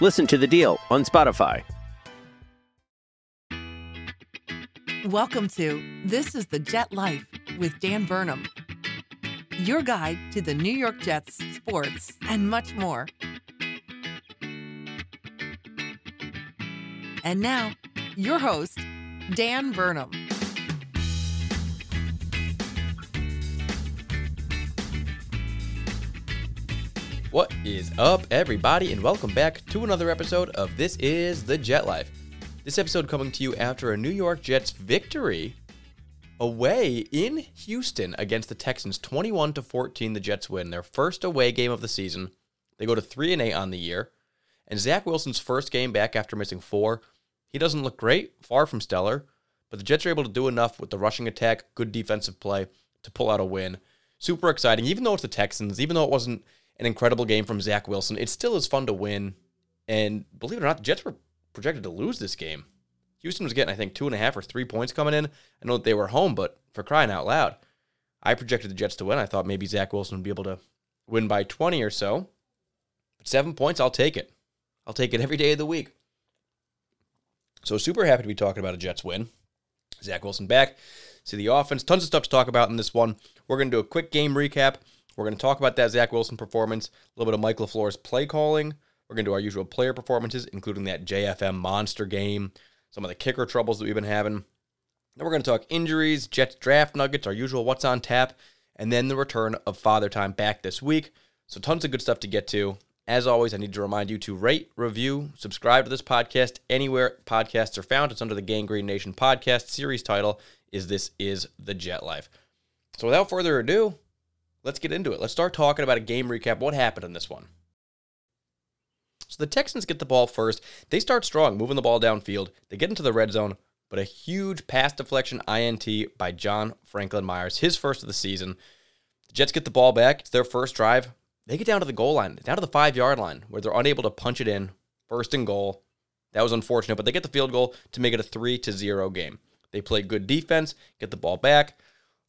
Listen to the deal on Spotify. Welcome to This is the Jet Life with Dan Burnham, your guide to the New York Jets, sports, and much more. And now, your host, Dan Burnham. What is up, everybody, and welcome back to another episode of This is the Jet Life. This episode coming to you after a New York Jets victory away in Houston against the Texans, 21 to 14. The Jets win their first away game of the season. They go to 3 and 8 on the year. And Zach Wilson's first game back after missing four. He doesn't look great, far from stellar, but the Jets are able to do enough with the rushing attack, good defensive play to pull out a win. Super exciting, even though it's the Texans, even though it wasn't an incredible game from Zach Wilson, it still is fun to win. And believe it or not, the Jets were projected to lose this game. Houston was getting, I think, two and a half or three points coming in. I know that they were home, but for crying out loud, I projected the Jets to win. I thought maybe Zach Wilson would be able to win by 20 or so. But seven points, I'll take it. I'll take it every day of the week. So super happy to be talking about a Jets win. Zach Wilson back. See the offense. Tons of stuff to talk about in this one. We're going to do a quick game recap. We're going to talk about that Zach Wilson performance, a little bit of Mike LaFleur's play calling. We're going to do our usual player performances, including that JFM monster game, some of the kicker troubles that we've been having. Then we're going to talk injuries, Jets draft nuggets, our usual what's on tap, and then the return of Father Time back this week. So tons of good stuff to get to. As always, I need to remind you to rate, review, subscribe to this podcast anywhere podcasts are found. It's under the Gang Green Nation podcast. Series title is This is the Jet Life. So without further ado, let's get into it. Let's start talking about a game recap. What happened in this one? So the Texans get the ball first. They start strong, moving the ball downfield. They get into the red zone, but a huge pass deflection INT by John Franklin Myers, his first of the season. The Jets get the ball back. It's their first drive. They get down to the goal line, down to the five yard line, where they're unable to punch it in. First and goal. That was unfortunate, but they get the field goal to make it a 3 to 0 game. They play good defense, get the ball back.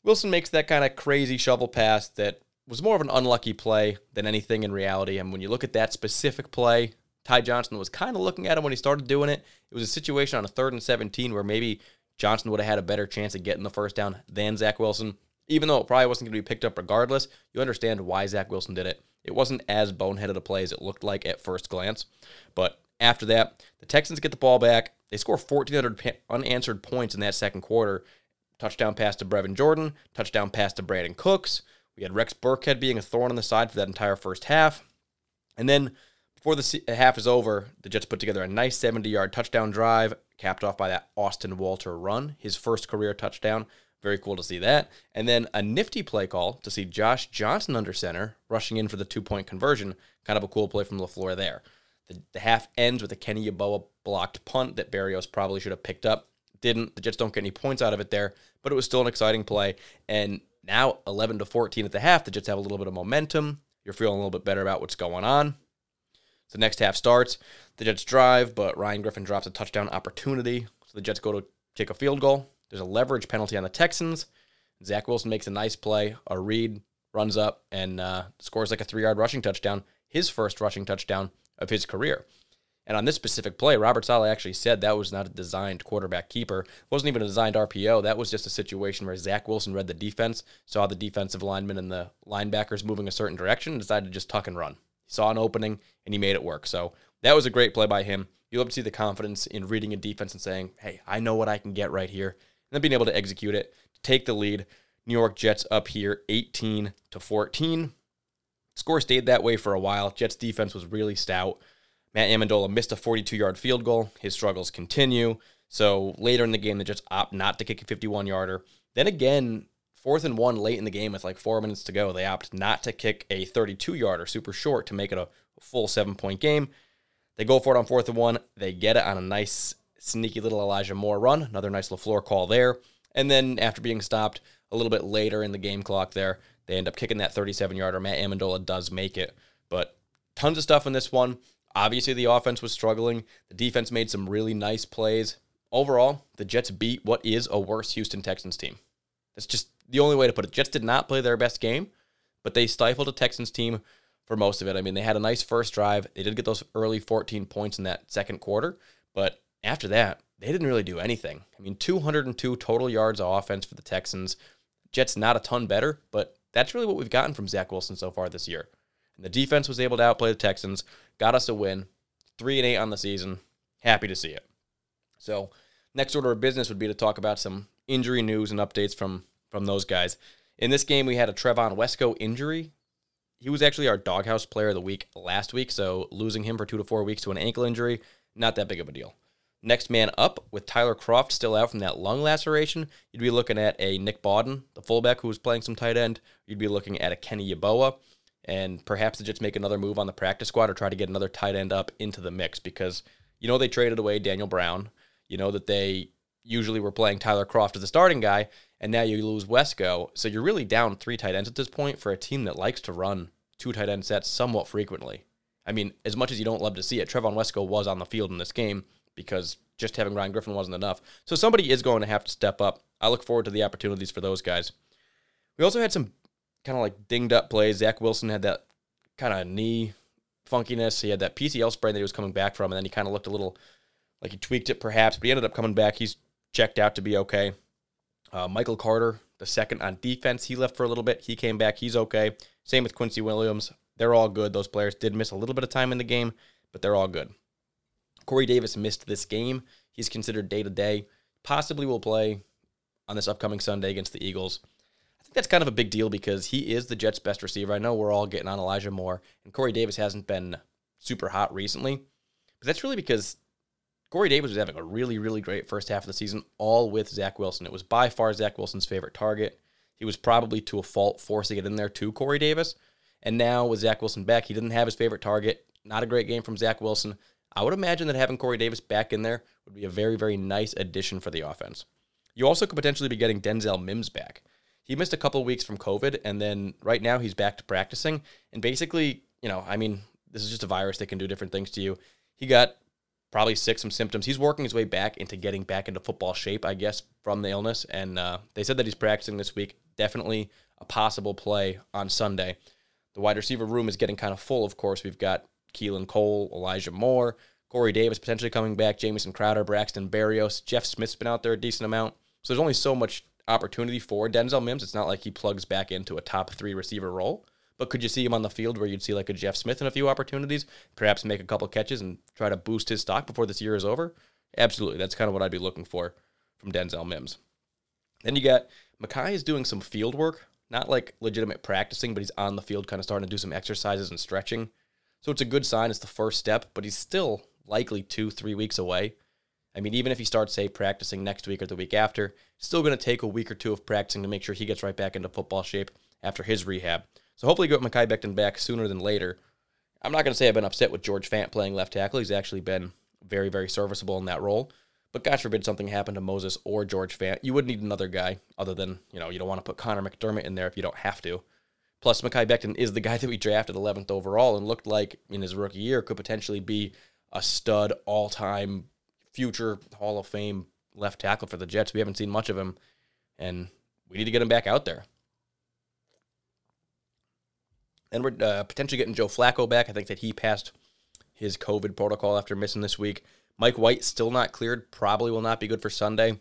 Wilson makes that kind of crazy shovel pass that was more of an unlucky play than anything in reality. And when you look at that specific play, Ty Johnson was kind of looking at him when he started doing it. It was a situation on a third and 17 where maybe Johnson would have had a better chance of getting the first down than Zach Wilson. Even though it probably wasn't going to be picked up regardless, you understand why Zach Wilson did it. It wasn't as boneheaded a play as it looked like at first glance. But after that, the Texans get the ball back. They score 1,400 unanswered points in that second quarter. Touchdown pass to Brevin Jordan, touchdown pass to Brandin Cooks. We had Rex Burkhead being a thorn on the side for that entire first half. And then before the uh, half is over, the Jets put together a nice 70 yard touchdown drive, capped off by that Austin Walter run, his first career touchdown. Very cool to see that. And then a nifty play call to see Josh Johnson under center, rushing in for the two point conversion. Kind of a cool play from LaFleur there. The, the half ends with a Kenny Yeboah blocked punt that Berrios probably should have picked up. Didn't. The Jets don't get any points out of it there, but it was still an exciting play. And now 11 to 14 at the half, the Jets have a little bit of momentum. You're feeling a little bit better about what's going on. The next half starts. The Jets drive, but Ryan Griffin drops a touchdown opportunity. So the Jets go to kick a field goal. There's a leverage penalty on the Texans. Zach Wilson makes a nice play. A read runs up and uh, scores like a three yard rushing touchdown, his first rushing touchdown of his career. And on this specific play, Robert Saleh actually said that was not a designed quarterback keeper. It wasn't even a designed RPO. That was just a situation where Zach Wilson read the defense, saw the defensive lineman and the linebackers moving a certain direction, and decided to just tuck and run. He saw an opening and he made it work. So that was a great play by him. You love to see the confidence in reading a defense and saying, hey, I know what I can get right here. And then being able to execute it, take the lead. New York Jets up here 18 to 14. Score stayed that way for a while. Jets defense was really stout. Matt Ammendola missed a 42 yard field goal. His struggles continue. So later in the game, the Jets opt not to kick a 51 yarder. Then again, fourth and one late in the game with like four minutes to go, they opt not to kick a 32 yarder, super short, to make it a full seven point game. They go for it on fourth and one. They get it on a nice, sneaky little Elijah Moore run. Another nice LaFleur call there. And then after being stopped a little bit later in the game clock there, they end up kicking that 37 yarder. Matt Ammendola does make it. But tons of stuff in this one. Obviously, the offense was struggling. The defense made some really nice plays. Overall, the Jets beat what is a worse Houston Texans team. That's just the only way to put it. Jets did not play their best game, but they stifled a Texans team for most of it. I mean, they had a nice first drive. They did get those early 14 points in that second quarter, but after that, they didn't really do anything. I mean, 202 total yards of offense for the Texans. Jets not a ton better, but that's really what we've gotten from Zach Wilson so far this year. And the defense was able to outplay the Texans, got us a win, three and eight on the season. Happy to see it. So, next order of business would be to talk about some injury news and updates from from those guys. In this game, we had a Trevon Wesco injury. He was actually our doghouse player of the week last week, so losing him for two to four weeks to an ankle injury, not that big of a deal. Next man up, with Tyler Kroft still out from that lung laceration, you'd be looking at a Nick Bawden, the fullback who was playing some tight end. You'd be looking at a Kenny Yeboah, and perhaps the Jets make another move on the practice squad or try to get another tight end up into the mix because you know they traded away Daniel Brown. You know that they usually were playing Tyler Kroft as the starting guy, and now you lose Wesco. So you're really down three tight ends at this point for a team that likes to run two tight end sets somewhat frequently. I mean, as much as you don't love to see it, Trevon Wesco was on the field in this game because just having Ryan Griffin wasn't enough. So somebody is going to have to step up. I look forward to the opportunities for those guys. We also had some kind of like dinged up plays. Zach Wilson had that kind of knee funkiness. He had that PCL sprain that he was coming back from, and then he kind of looked a little like he tweaked it perhaps, but he ended up coming back. He's checked out to be okay. Uh, Michael Carter, the second on defense, he left for a little bit. He came back. He's okay. Same with Quincy Williams. They're all good. Those players did miss a little bit of time in the game, but they're all good. Corey Davis missed this game. He's considered day to day. Possibly will play on this upcoming Sunday against the Eagles. I think that's kind of a big deal because he is the Jets' best receiver. I know we're all getting on Elijah Moore, and Corey Davis hasn't been super hot recently, but that's really because Corey Davis was having a really, really great first half of the season, all with Zach Wilson. It was by far Zach Wilson's favorite target. He was probably to a fault forcing it in there to Corey Davis. And now with Zach Wilson back, he didn't have his favorite target. Not a great game from Zach Wilson. I would imagine that having Corey Davis back in there would be a very, very nice addition for the offense. You also could potentially be getting Denzel Mims back. He missed a couple weeks from COVID, and then right now he's back to practicing. And basically, you know, I mean, this is just a virus that can do different things to you. He got probably sick, some symptoms. He's working his way back into getting back into football shape, I guess, from the illness. And uh, they said that he's practicing this week. Definitely a possible play on Sunday. The wide receiver room is getting kind of full, of course. We've got Keelan Cole, Elijah Moore, Corey Davis potentially coming back, Jamison Crowder, Braxton Berrios, Jeff Smith's been out there a decent amount. So there's only so much opportunity for Denzel Mims. It's not like he plugs back into a top three receiver role. But could you see him on the field where you'd see like a Jeff Smith in a few opportunities, perhaps make a couple catches and try to boost his stock before this year is over? Absolutely. That's kind of what I'd be looking for from Denzel Mims. Then you got Mekhi is doing some field work, not like legitimate practicing, but he's on the field kind of starting to do some exercises and stretching. So it's a good sign. It's the first step, but he's still likely two, three weeks away. I mean, even if he starts, say, practicing next week or the week after, still going to take a week or two of practicing to make sure he gets right back into football shape after his rehab. So hopefully get Mekhi Becton back sooner than later. I'm not going to say I've been upset with George Fant playing left tackle. He's actually been very, very serviceable in that role. But God forbid something happened to Moses or George Fant. You would need another guy other than, you know, you don't want to put Connor McDermott in there if you don't have to. Plus, Mekhi Becton is the guy that we drafted 11th overall and looked like in his rookie year could potentially be a stud all time future Hall of Fame left tackle for the Jets. We haven't seen much of him, and we need to get him back out there. And we're uh, potentially getting Joe Flacco back. I think that he passed his COVID protocol after missing this week. Mike White still not cleared. Probably will not be good for Sunday. At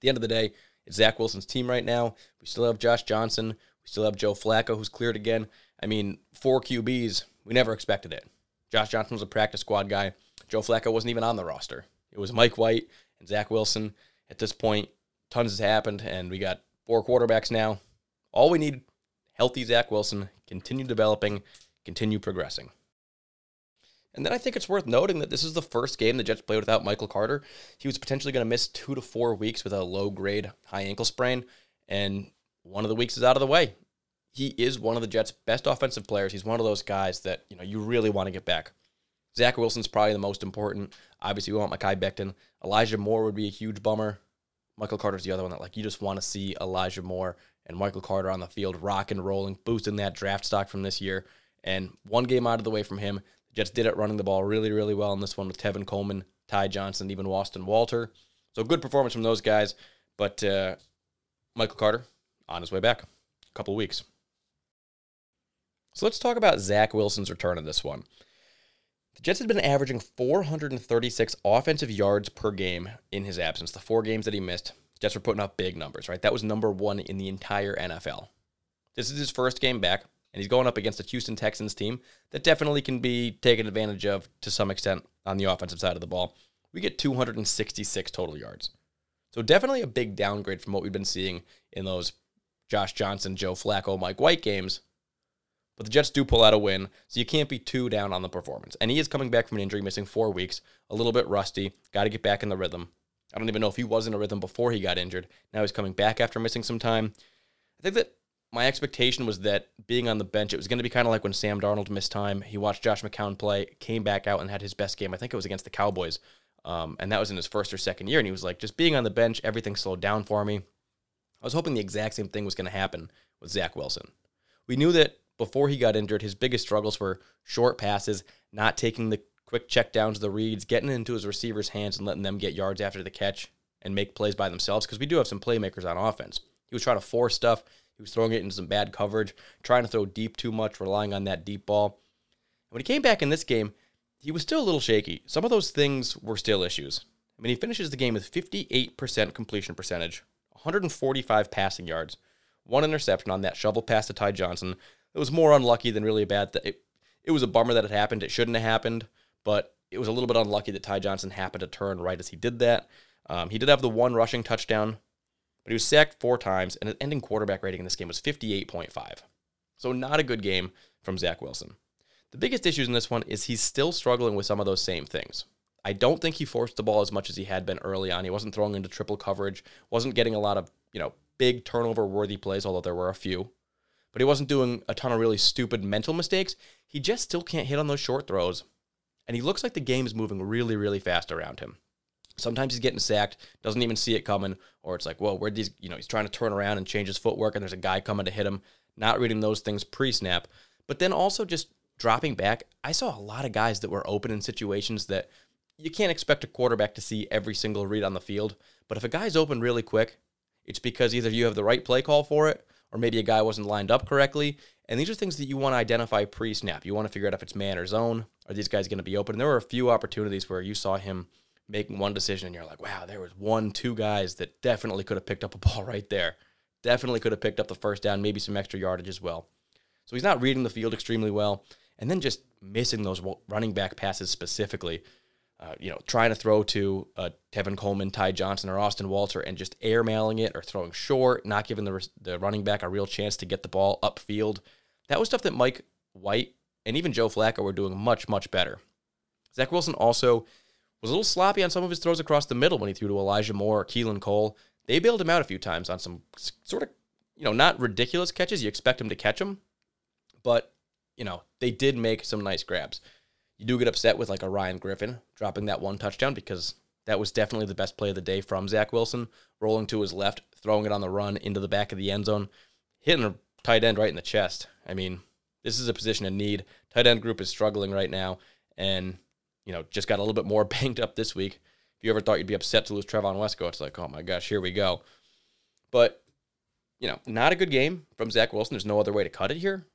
the end of the day, it's Zach Wilson's team right now. We still have Josh Johnson. We still have Joe Flacco, who's cleared again. I mean, four QBs. We never expected it. Josh Johnson was a practice squad guy. Joe Flacco wasn't even on the roster. It was Mike White and Zach Wilson. At this point, tons has happened, and we got four quarterbacks now. All we need healthy Zach Wilson, continue developing, continue progressing. And then I think it's worth noting that this is the first game the Jets played without Michael Carter. He was potentially going to miss two to four weeks with a low grade high ankle sprain, and one of the weeks is out of the way. He is one of the Jets' best offensive players. He's one of those guys that you know you really want to get back. Zach Wilson's probably the most important. Obviously, we want Mekhi Becton. Elijah Moore would be a huge bummer. Michael Carter's the other one that like you just want to see Elijah Moore and Michael Carter on the field, rock and rolling, boosting that draft stock from this year. And one game out of the way from him, Jets did it running the ball really, really well in this one with Tevin Coleman, Ty Johnson, even Austin Walter. So good performance from those guys. But uh, Michael Carter on his way back, a couple of weeks. So let's talk about Zach Wilson's return in this one. The Jets had been averaging 436 offensive yards per game in his absence. The four games that he missed, Jets were putting up big numbers, right? That was number one in the entire NFL. This is his first game back, and he's going up against a Houston Texans team that definitely can be taken advantage of to some extent on the offensive side of the ball. We get 266 total yards. So definitely a big downgrade from what we've been seeing in those Josh Johnson, Joe Flacco, Mike White games but the Jets do pull out a win, so you can't be too down on the performance. And he is coming back from an injury, missing four weeks, a little bit rusty, got to get back in the rhythm. I don't even know if he was in a rhythm before he got injured. Now he's coming back after missing some time. I think that my expectation was that being on the bench, it was going to be kind of like when Sam Darnold missed time. He watched Josh McCown play, came back out and had his best game. I think it was against the Cowboys. Um, and that was in his first or second year. And he was like, just being on the bench, everything slowed down for me. I was hoping the exact same thing was going to happen with Zach Wilson. We knew that before he got injured, his biggest struggles were short passes, not taking the quick check downs, the reads, getting into his receivers' hands and letting them get yards after the catch and make plays by themselves because we do have some playmakers on offense. He was trying to force stuff. He was throwing it into some bad coverage, trying to throw deep too much, relying on that deep ball. when he came back in this game, he was still a little shaky. Some of those things were still issues. I mean, he finishes the game with 58% completion percentage, 145 passing yards, one interception on that shovel pass to Ty Johnson it was more unlucky than really a bad thing. It, it was a bummer that it happened. It shouldn't have happened, but it was a little bit unlucky that Ty Johnson happened to turn right as he did that. Um, he did have the one rushing touchdown, but he was sacked four times, and his ending quarterback rating in this game was 58.5. So not a good game from Zach Wilson. The biggest issues in this one is he's still struggling with some of those same things. I don't think he forced the ball as much as he had been early on. He wasn't throwing into triple coverage, wasn't getting a lot of, you know, big turnover worthy plays, although there were a few but he wasn't doing a ton of really stupid mental mistakes. He just still can't hit on those short throws. And he looks like the game is moving really, really fast around him. Sometimes he's getting sacked, doesn't even see it coming, or it's like, whoa, where these, you know, he's trying to turn around and change his footwork, and there's a guy coming to hit him, not reading those things pre snap. But then also just dropping back. I saw a lot of guys that were open in situations that you can't expect a quarterback to see every single read on the field. But if a guy's open really quick, it's because either you have the right play call for it or maybe a guy wasn't lined up correctly. And these are things that you want to identify pre snap. You want to figure out if it's man or zone. Are these guys going to be open? And there were a few opportunities where you saw him making one decision and you're like, wow, there was one, two guys that definitely could have picked up a ball right there. Definitely could have picked up the first down, maybe some extra yardage as well. So he's not reading the field extremely well. And then just missing those running back passes specifically uh, you know, trying to throw to uh, Tevin Coleman, Ty Johnson, or Austin Walter and just airmailing it or throwing short, not giving the, the running back a real chance to get the ball upfield. That was stuff that Mike White and even Joe Flacco were doing much, much better. Zach Wilson also was a little sloppy on some of his throws across the middle when he threw to Elijah Moore or Keelan Cole. They bailed him out a few times on some sort of, you know, not ridiculous catches. You expect him to catch them, but, you know, they did make some nice grabs. You do get upset with like a Ryan Griffin dropping that one touchdown because that was definitely the best play of the day from Zach Wilson, rolling to his left, throwing it on the run into the back of the end zone, hitting a tight end right in the chest. I mean, this is a position in need. Tight end group is struggling right now, and you know just got a little bit more banged up this week. If you ever thought you'd be upset to lose Trevon Wesco, it's like, oh my gosh, here we go. But you know, not a good game from Zach Wilson. There's no other way to cut it here.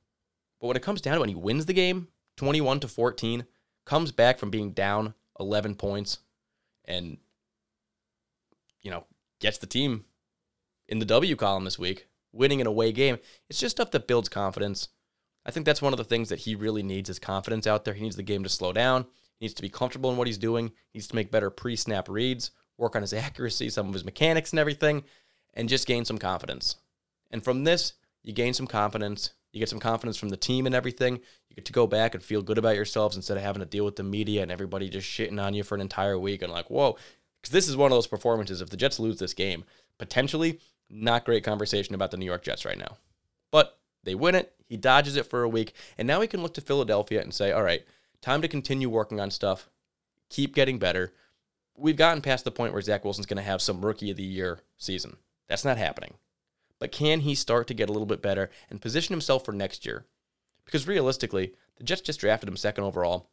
But when it comes down to when he wins the game, 21 to 14, comes back from being down 11 points, and you know gets the team in the W column this week, winning an away game. It's just stuff that builds confidence. I think that's one of the things that he really needs is confidence out there. He needs the game to slow down. He needs to be comfortable in what he's doing. He needs to make better pre-snap reads, work on his accuracy, some of his mechanics and everything, and just gain some confidence. And from this, you gain some confidence. You get some confidence from the team and everything. You get to go back and feel good about yourselves instead of having to deal with the media and everybody just shitting on you for an entire week and like, whoa. Because this is one of those performances. If the Jets lose this game, potentially not great conversation about the New York Jets right now. But they win it. He dodges it for a week. And now he can look to Philadelphia and say, all right, time to continue working on stuff, keep getting better. We've gotten past the point where Zach Wilson's going to have some rookie of the year season. That's not happening. But can he start to get a little bit better and position himself for next year? Because realistically, the Jets just drafted him second overall.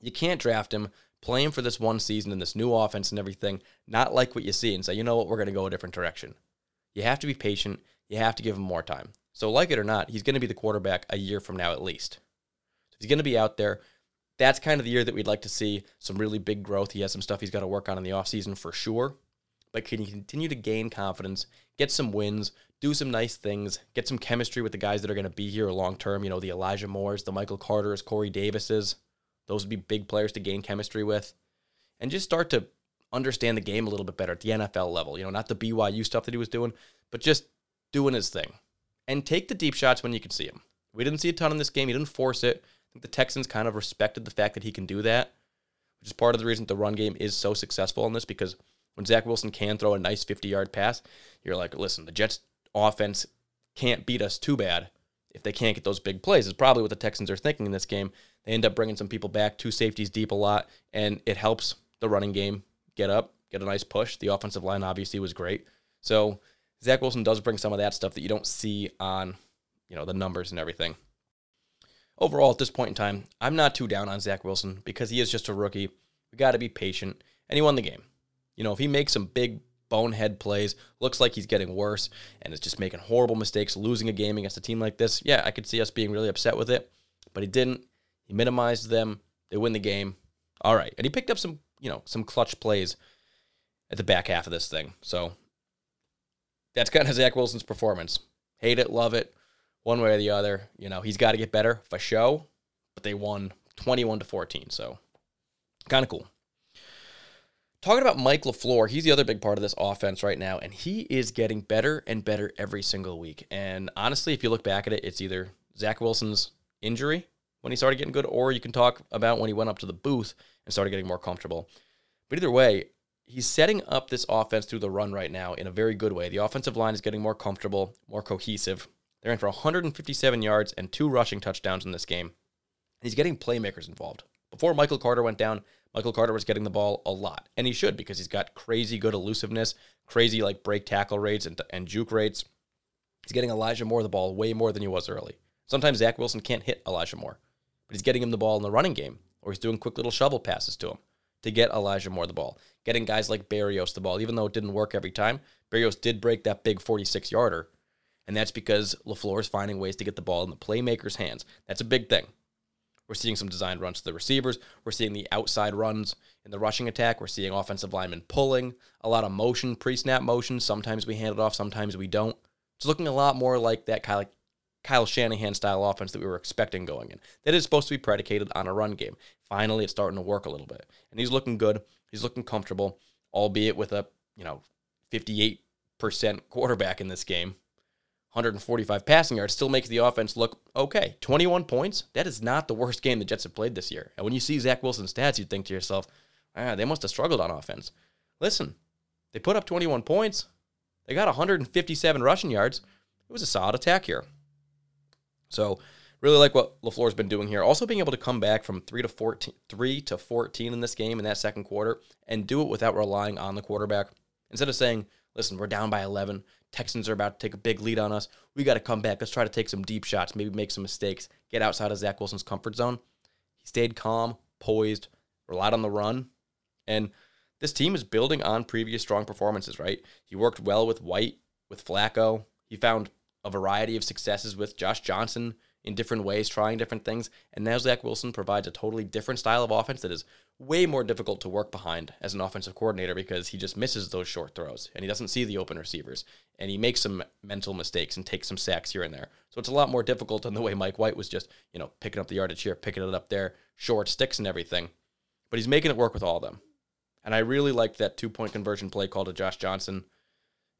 You can't draft him, play him for this one season and this new offense and everything, not like what you see and say, you know what, we're going to go a different direction. You have to be patient. You have to give him more time. So, like it or not, he's going to be the quarterback a year from now at least. So he's going to be out there. That's kind of the year that we'd like to see some really big growth. He has some stuff he's got to work on in the offseason for sure. But can continue to gain confidence, get some wins, do some nice things, get some chemistry with the guys that are going to be here long term? You know, the Elijah Moores, the Michael Carters, Corey Davises. Those would be big players to gain chemistry with. And just start to understand the game a little bit better at the NFL level. You know, not the BYU stuff that he was doing, but just doing his thing. And take the deep shots when you can see them. We didn't see a ton in this game. He didn't force it. I think the Texans kind of respected the fact that he can do that, which is part of the reason the run game is so successful in this because when Zach Wilson can throw a nice 50 yard pass, you're like, listen, the Jets offense can't beat us too bad if they can't get those big plays. Is probably what the Texans are thinking in this game. They end up bringing some people back, two safeties deep a lot, and it helps the running game get up, get a nice push. The offensive line obviously was great. So Zach Wilson does bring some of that stuff that you don't see on, you know, the numbers and everything. Overall, at this point in time, I'm not too down on Zach Wilson because he is just a rookie. We got to be patient, and he won the game. You know, if he makes some big bonehead plays, looks like he's getting worse, and is just making horrible mistakes, losing a game against a team like this, yeah, I could see us being really upset with it. But he didn't. He minimized them. They win the game. All right, and he picked up some you know, some clutch plays at the back half of this thing. So that's kind of Zach Wilson's performance. Hate it, love it, one way or the other. You know, he's got to get better for show, but they won 21 to 14. So kind of cool. Talking about Mike LaFleur, he's the other big part of this offense right now, and he is getting better and better every single week. And honestly, if you look back at it, it's either Zach Wilson's injury when he started getting good, or you can talk about when he went up to the booth and started getting more comfortable. But either way, he's setting up this offense through the run right now in a very good way. The offensive line is getting more comfortable, more cohesive. They're in for 157 yards and two rushing touchdowns in this game. He's getting playmakers involved. Before Michael Carter went down, Michael Carter was getting the ball a lot, and he should because he's got crazy good elusiveness, crazy like break tackle rates and, and juke rates. He's getting Elijah Moore the ball way more than he was early. Sometimes Zach Wilson can't hit Elijah Moore, but he's getting him the ball in the running game, or he's doing quick little shovel passes to him to get Elijah Moore the ball. Getting guys like Berrios the ball, even though it didn't work every time. Berrios did break that big 46 yarder, and that's because LaFleur is finding ways to get the ball in the playmaker's hands. That's a big thing. We're seeing some designed runs to the receivers. We're seeing the outside runs in the rushing attack. We're seeing offensive linemen pulling, a lot of motion, pre snap motion. Sometimes we hand it off, sometimes we don't. It's looking a lot more like that of Kyle Shanahan style offense that we were expecting going in. That is supposed to be predicated on a run game. Finally, it's starting to work a little bit. And he's looking good. He's looking comfortable, albeit with a, you know, 58% quarterback in this game. 145 passing yards still makes the offense look okay. 21 points, that is not the worst game the Jets have played this year. And when you see Zach Wilson's stats, you'd think to yourself, ah, they must have struggled on offense. Listen, they put up 21 points, they got 157 rushing yards. It was a solid attack here. So, really like what LaFleur's been doing here. Also being able to come back from 3 to 14 3 to 14 in this game in that second quarter and do it without relying on the quarterback. Instead of saying, "Listen, we're down by 11. Texans are about to take a big lead on us. We got to come back. Let's try to take some deep shots, maybe make some mistakes, get outside of Zach Wilson's comfort zone." He stayed calm, poised, relied on the run, and this team is building on previous strong performances, right? He worked well with White, with Flacco. He found a variety of successes with Josh Johnson in different ways, trying different things. And now Zach Wilson provides a totally different style of offense that is way more difficult to work behind as an offensive coordinator because he just misses those short throws and he doesn't see the open receivers and he makes some mental mistakes and takes some sacks here and there. So it's a lot more difficult than the way Mike White was just, you know, picking up the yardage here, picking it up there, short sticks and everything. But he's making it work with all of them. And I really liked that two point conversion play call to Josh Johnson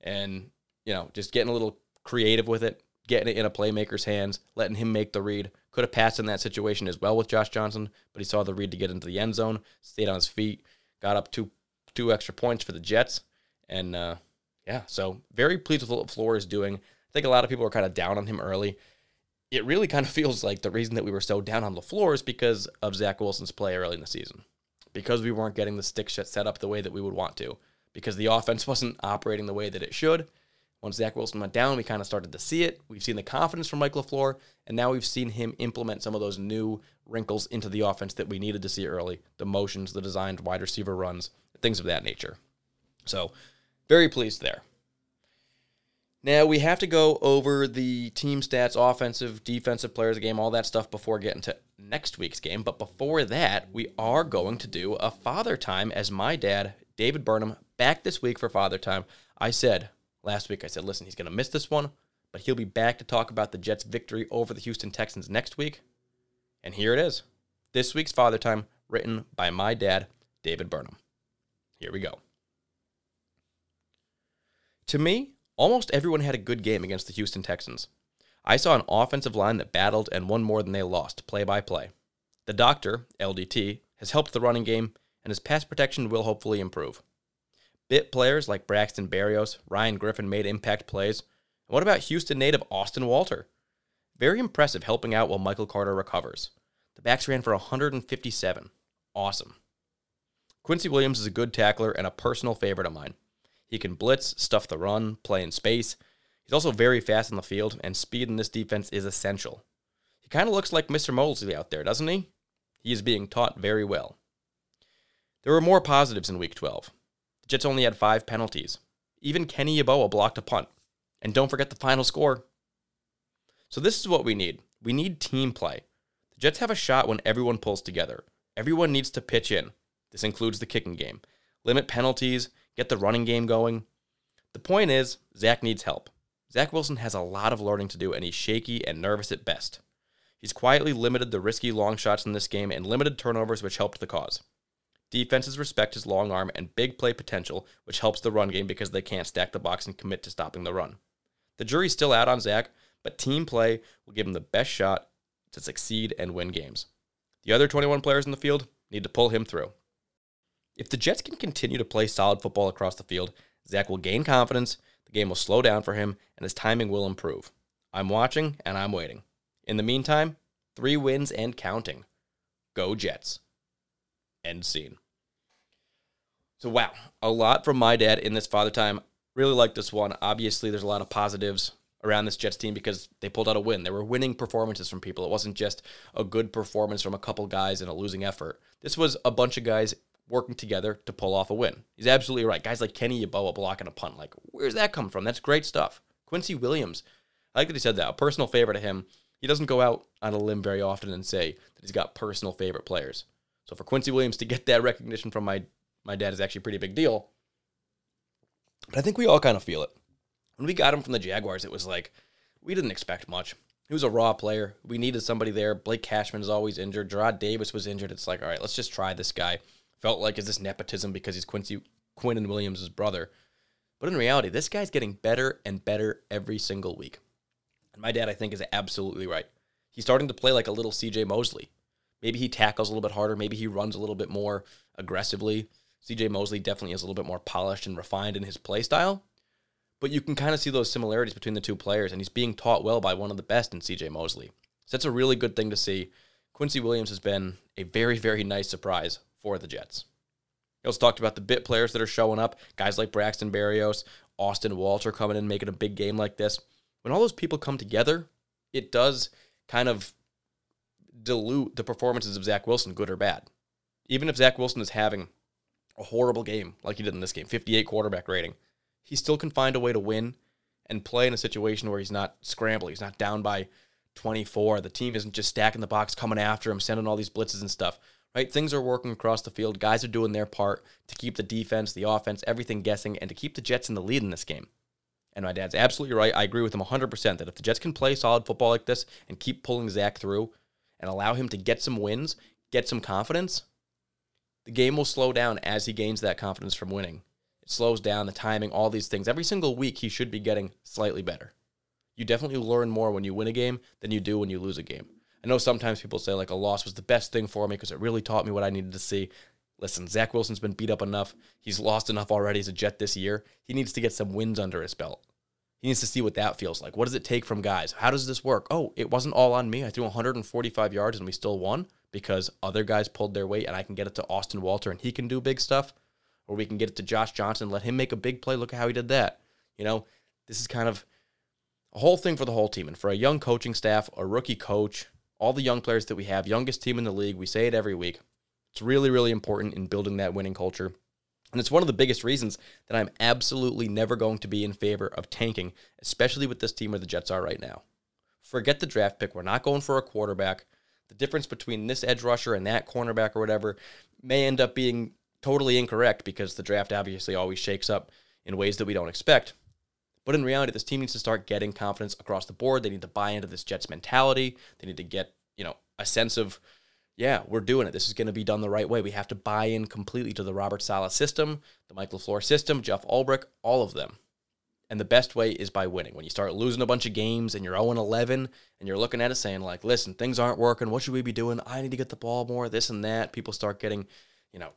and, you know, just getting a little creative with it, getting it in a playmaker's hands, letting him make the read. Could have passed in that situation as well with Josh Johnson, but he saw the read to get into the end zone, stayed on his feet, got up two two extra points for the Jets, and uh, yeah, so very pleased with what Floor is doing. I think a lot of people are kind of down on him early. It really kind of feels like the reason that we were so down on LaFleur is because of Zach Wilson's play early in the season, because we weren't getting the stick set up the way that we would want to, because the offense wasn't operating the way that it should once Zach Wilson went down, we kind of started to see it. We've seen the confidence from Mike LaFleur, and now we've seen him implement some of those new wrinkles into the offense that we needed to see early the motions, the designed wide receiver runs, things of that nature. So, very pleased there. Now, we have to go over the team stats, offensive, defensive players game, all that stuff before getting to next week's game. But before that, we are going to do a father time as my dad, David Burnham, back this week for father time. I said, Last week I said, listen, he's going to miss this one, but he'll be back to talk about the Jets' victory over the Houston Texans next week. And here it is. This week's Father Time, written by my dad, David Burnham. Here we go. To me, almost everyone had a good game against the Houston Texans. I saw an offensive line that battled and won more than they lost, play by play. The doctor, LDT, has helped the running game, and his pass protection will hopefully improve. Bit players like Braxton Berrios, Ryan Griffin made impact plays. And what about Houston native Austin Walter? Very impressive helping out while Michael Carter recovers. The backs ran for 157. Awesome. Quincy Williams is a good tackler and a personal favorite of mine. He can blitz, stuff the run, play in space. He's also very fast in the field, and speed in this defense is essential. He kind of looks like Mr. Mosley out there, doesn't he? He is being taught very well. There were more positives in Week 12. Jets only had five penalties. Even Kenny Yeboah blocked a punt. And don't forget the final score. So this is what we need. We need team play. The Jets have a shot when everyone pulls together. Everyone needs to pitch in. This includes the kicking game. Limit penalties, get the running game going. The point is, Zach needs help. Zach Wilson has a lot of learning to do, and he's shaky and nervous at best. He's quietly limited the risky long shots in this game and limited turnovers, which helped the cause. Defenses respect his long arm and big play potential, which helps the run game because they can't stack the box and commit to stopping the run. The jury's still out on Zach, but team play will give him the best shot to succeed and win games. The other 21 players in the field need to pull him through. If the Jets can continue to play solid football across the field, Zach will gain confidence, the game will slow down for him, and his timing will improve. I'm watching and I'm waiting. In the meantime, three wins and counting. Go Jets. End scene. So, wow, a lot from my dad in this father time. Really like this one. Obviously, there's a lot of positives around this Jets team because they pulled out a win. There were winning performances from people. It wasn't just a good performance from a couple guys in a losing effort. This was a bunch of guys working together to pull off a win. He's absolutely right. Guys like Kenny Yeboah blocking a punt. Like, where's that come from? That's great stuff. Quincy Williams. I like that he said that. A personal favorite of him. He doesn't go out on a limb very often and say that he's got personal favorite players. So for Quincy Williams to get that recognition from my my dad is actually a pretty big deal. But I think we all kind of feel it. When we got him from the Jaguars, it was like we didn't expect much. He was a raw player. We needed somebody there. Blake Cashman is always injured. Jarrad Davis was injured. It's like, all right, let's just try this guy. Felt like is this nepotism because he's Quincy Quinnen Williams' brother. But in reality, this guy's getting better and better every single week. And my dad, I think, is absolutely right. He's starting to play like a little CJ Mosley. Maybe he tackles a little bit harder. Maybe he runs a little bit more aggressively. CJ Mosley definitely is a little bit more polished and refined in his play style. But you can kind of see those similarities between the two players, and he's being taught well by one of the best in CJ Mosley. So that's a really good thing to see. Quincy Williams has been a very, very nice surprise for the Jets. He also talked about the bit players that are showing up, guys like Braxton Berrios, Austin Walter coming in, making a big game like this. When all those people come together, it does kind of dilute the performances of Zach Wilson, good or bad. Even if Zach Wilson is having a horrible game like he did in this game, 58 quarterback rating, he still can find a way to win and play in a situation where he's not scrambling. He's not down by 24. The team isn't just stacking the box, coming after him, sending all these blitzes and stuff. Right? Things are working across the field. Guys are doing their part to keep the defense, the offense, everything guessing, and to keep the Jets in the lead in this game. And my dad's absolutely right. I agree with him 100% that if the Jets can play solid football like this and keep pulling Zach through and allow him to get some wins, get some confidence, the game will slow down as he gains that confidence from winning. It slows down the timing, all these things. Every single week, he should be getting slightly better. You definitely learn more when you win a game than you do when you lose a game. I know sometimes people say like a loss was the best thing for me because it really taught me what I needed to see. Listen, Zach Wilson's been beat up enough. He's lost enough already as a Jet this year. He needs to get some wins under his belt. He needs to see what that feels like. What does it take from guys? How does this work? Oh, it wasn't all on me. I threw 145 yards and we still won because other guys pulled their weight and I can get it to Austin Walter and he can do big stuff. Or we can get it to Josh Johnson, let him make a big play. Look at how he did that. You know, this is kind of a whole thing for the whole team. And for a young coaching staff, a rookie coach, all the young players that we have, youngest team in the league, we say it every week. It's really, really important in building that winning culture. And it's one of the biggest reasons that I'm absolutely never going to be in favor of tanking, especially with this team where the Jets are right now. Forget the draft pick. We're not going for a quarterback. The difference between this edge rusher and that cornerback or whatever may end up being totally incorrect because the draft obviously always shakes up in ways that we don't expect. But in reality, this team needs to start getting confidence across the board. They need to buy into this Jets mentality. They need to get, you know, a sense of, yeah, we're doing it. This is going to be done the right way. We have to buy in completely to the Robert Saleh system, the Michael LaFleur system, Jeff Ulbrich, all of them. And the best way is by winning. When you start losing a bunch of games and you're 0 11 and you're looking at it saying, like, listen, things aren't working. What should we be doing? I need to get the ball more, this and that. People start getting, you know,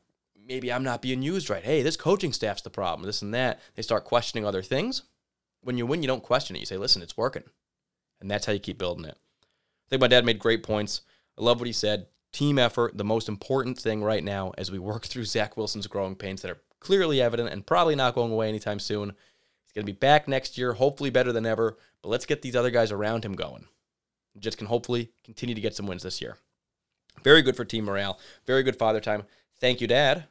maybe I'm not being used right. Hey, this coaching staff's the problem, this and that. They start questioning other things. When you win, you don't question it. You say, listen, it's working. And that's how you keep building it. I think my dad made great points. I love what he said. Team effort, the most important thing right now as we work through Zach Wilson's growing pains that are clearly evident and probably not going away anytime soon. Going to be back next year, hopefully better than ever. But let's get these other guys around him going. Jets can hopefully continue to get some wins this year. Very good for team morale. Very good father time. Thank you, Dad.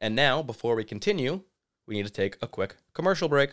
And now, before we continue, we need to take a quick commercial break.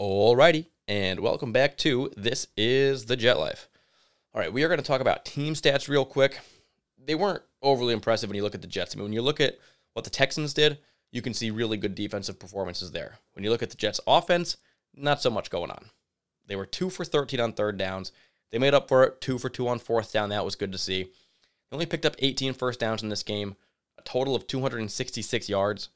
Alrighty, and welcome back to This is the Jet Life. All right, we are going to talk about team stats real quick. They weren't overly impressive when you look at the Jets. I mean, when you look at what the Texans did, you can see really good defensive performances there. When you look at the Jets' offense, not so much going on. They were two for 13 on third downs. They made up for it, two for two on fourth down. That was good to see. They only picked up 18 first downs in this game, a total of 266 yards.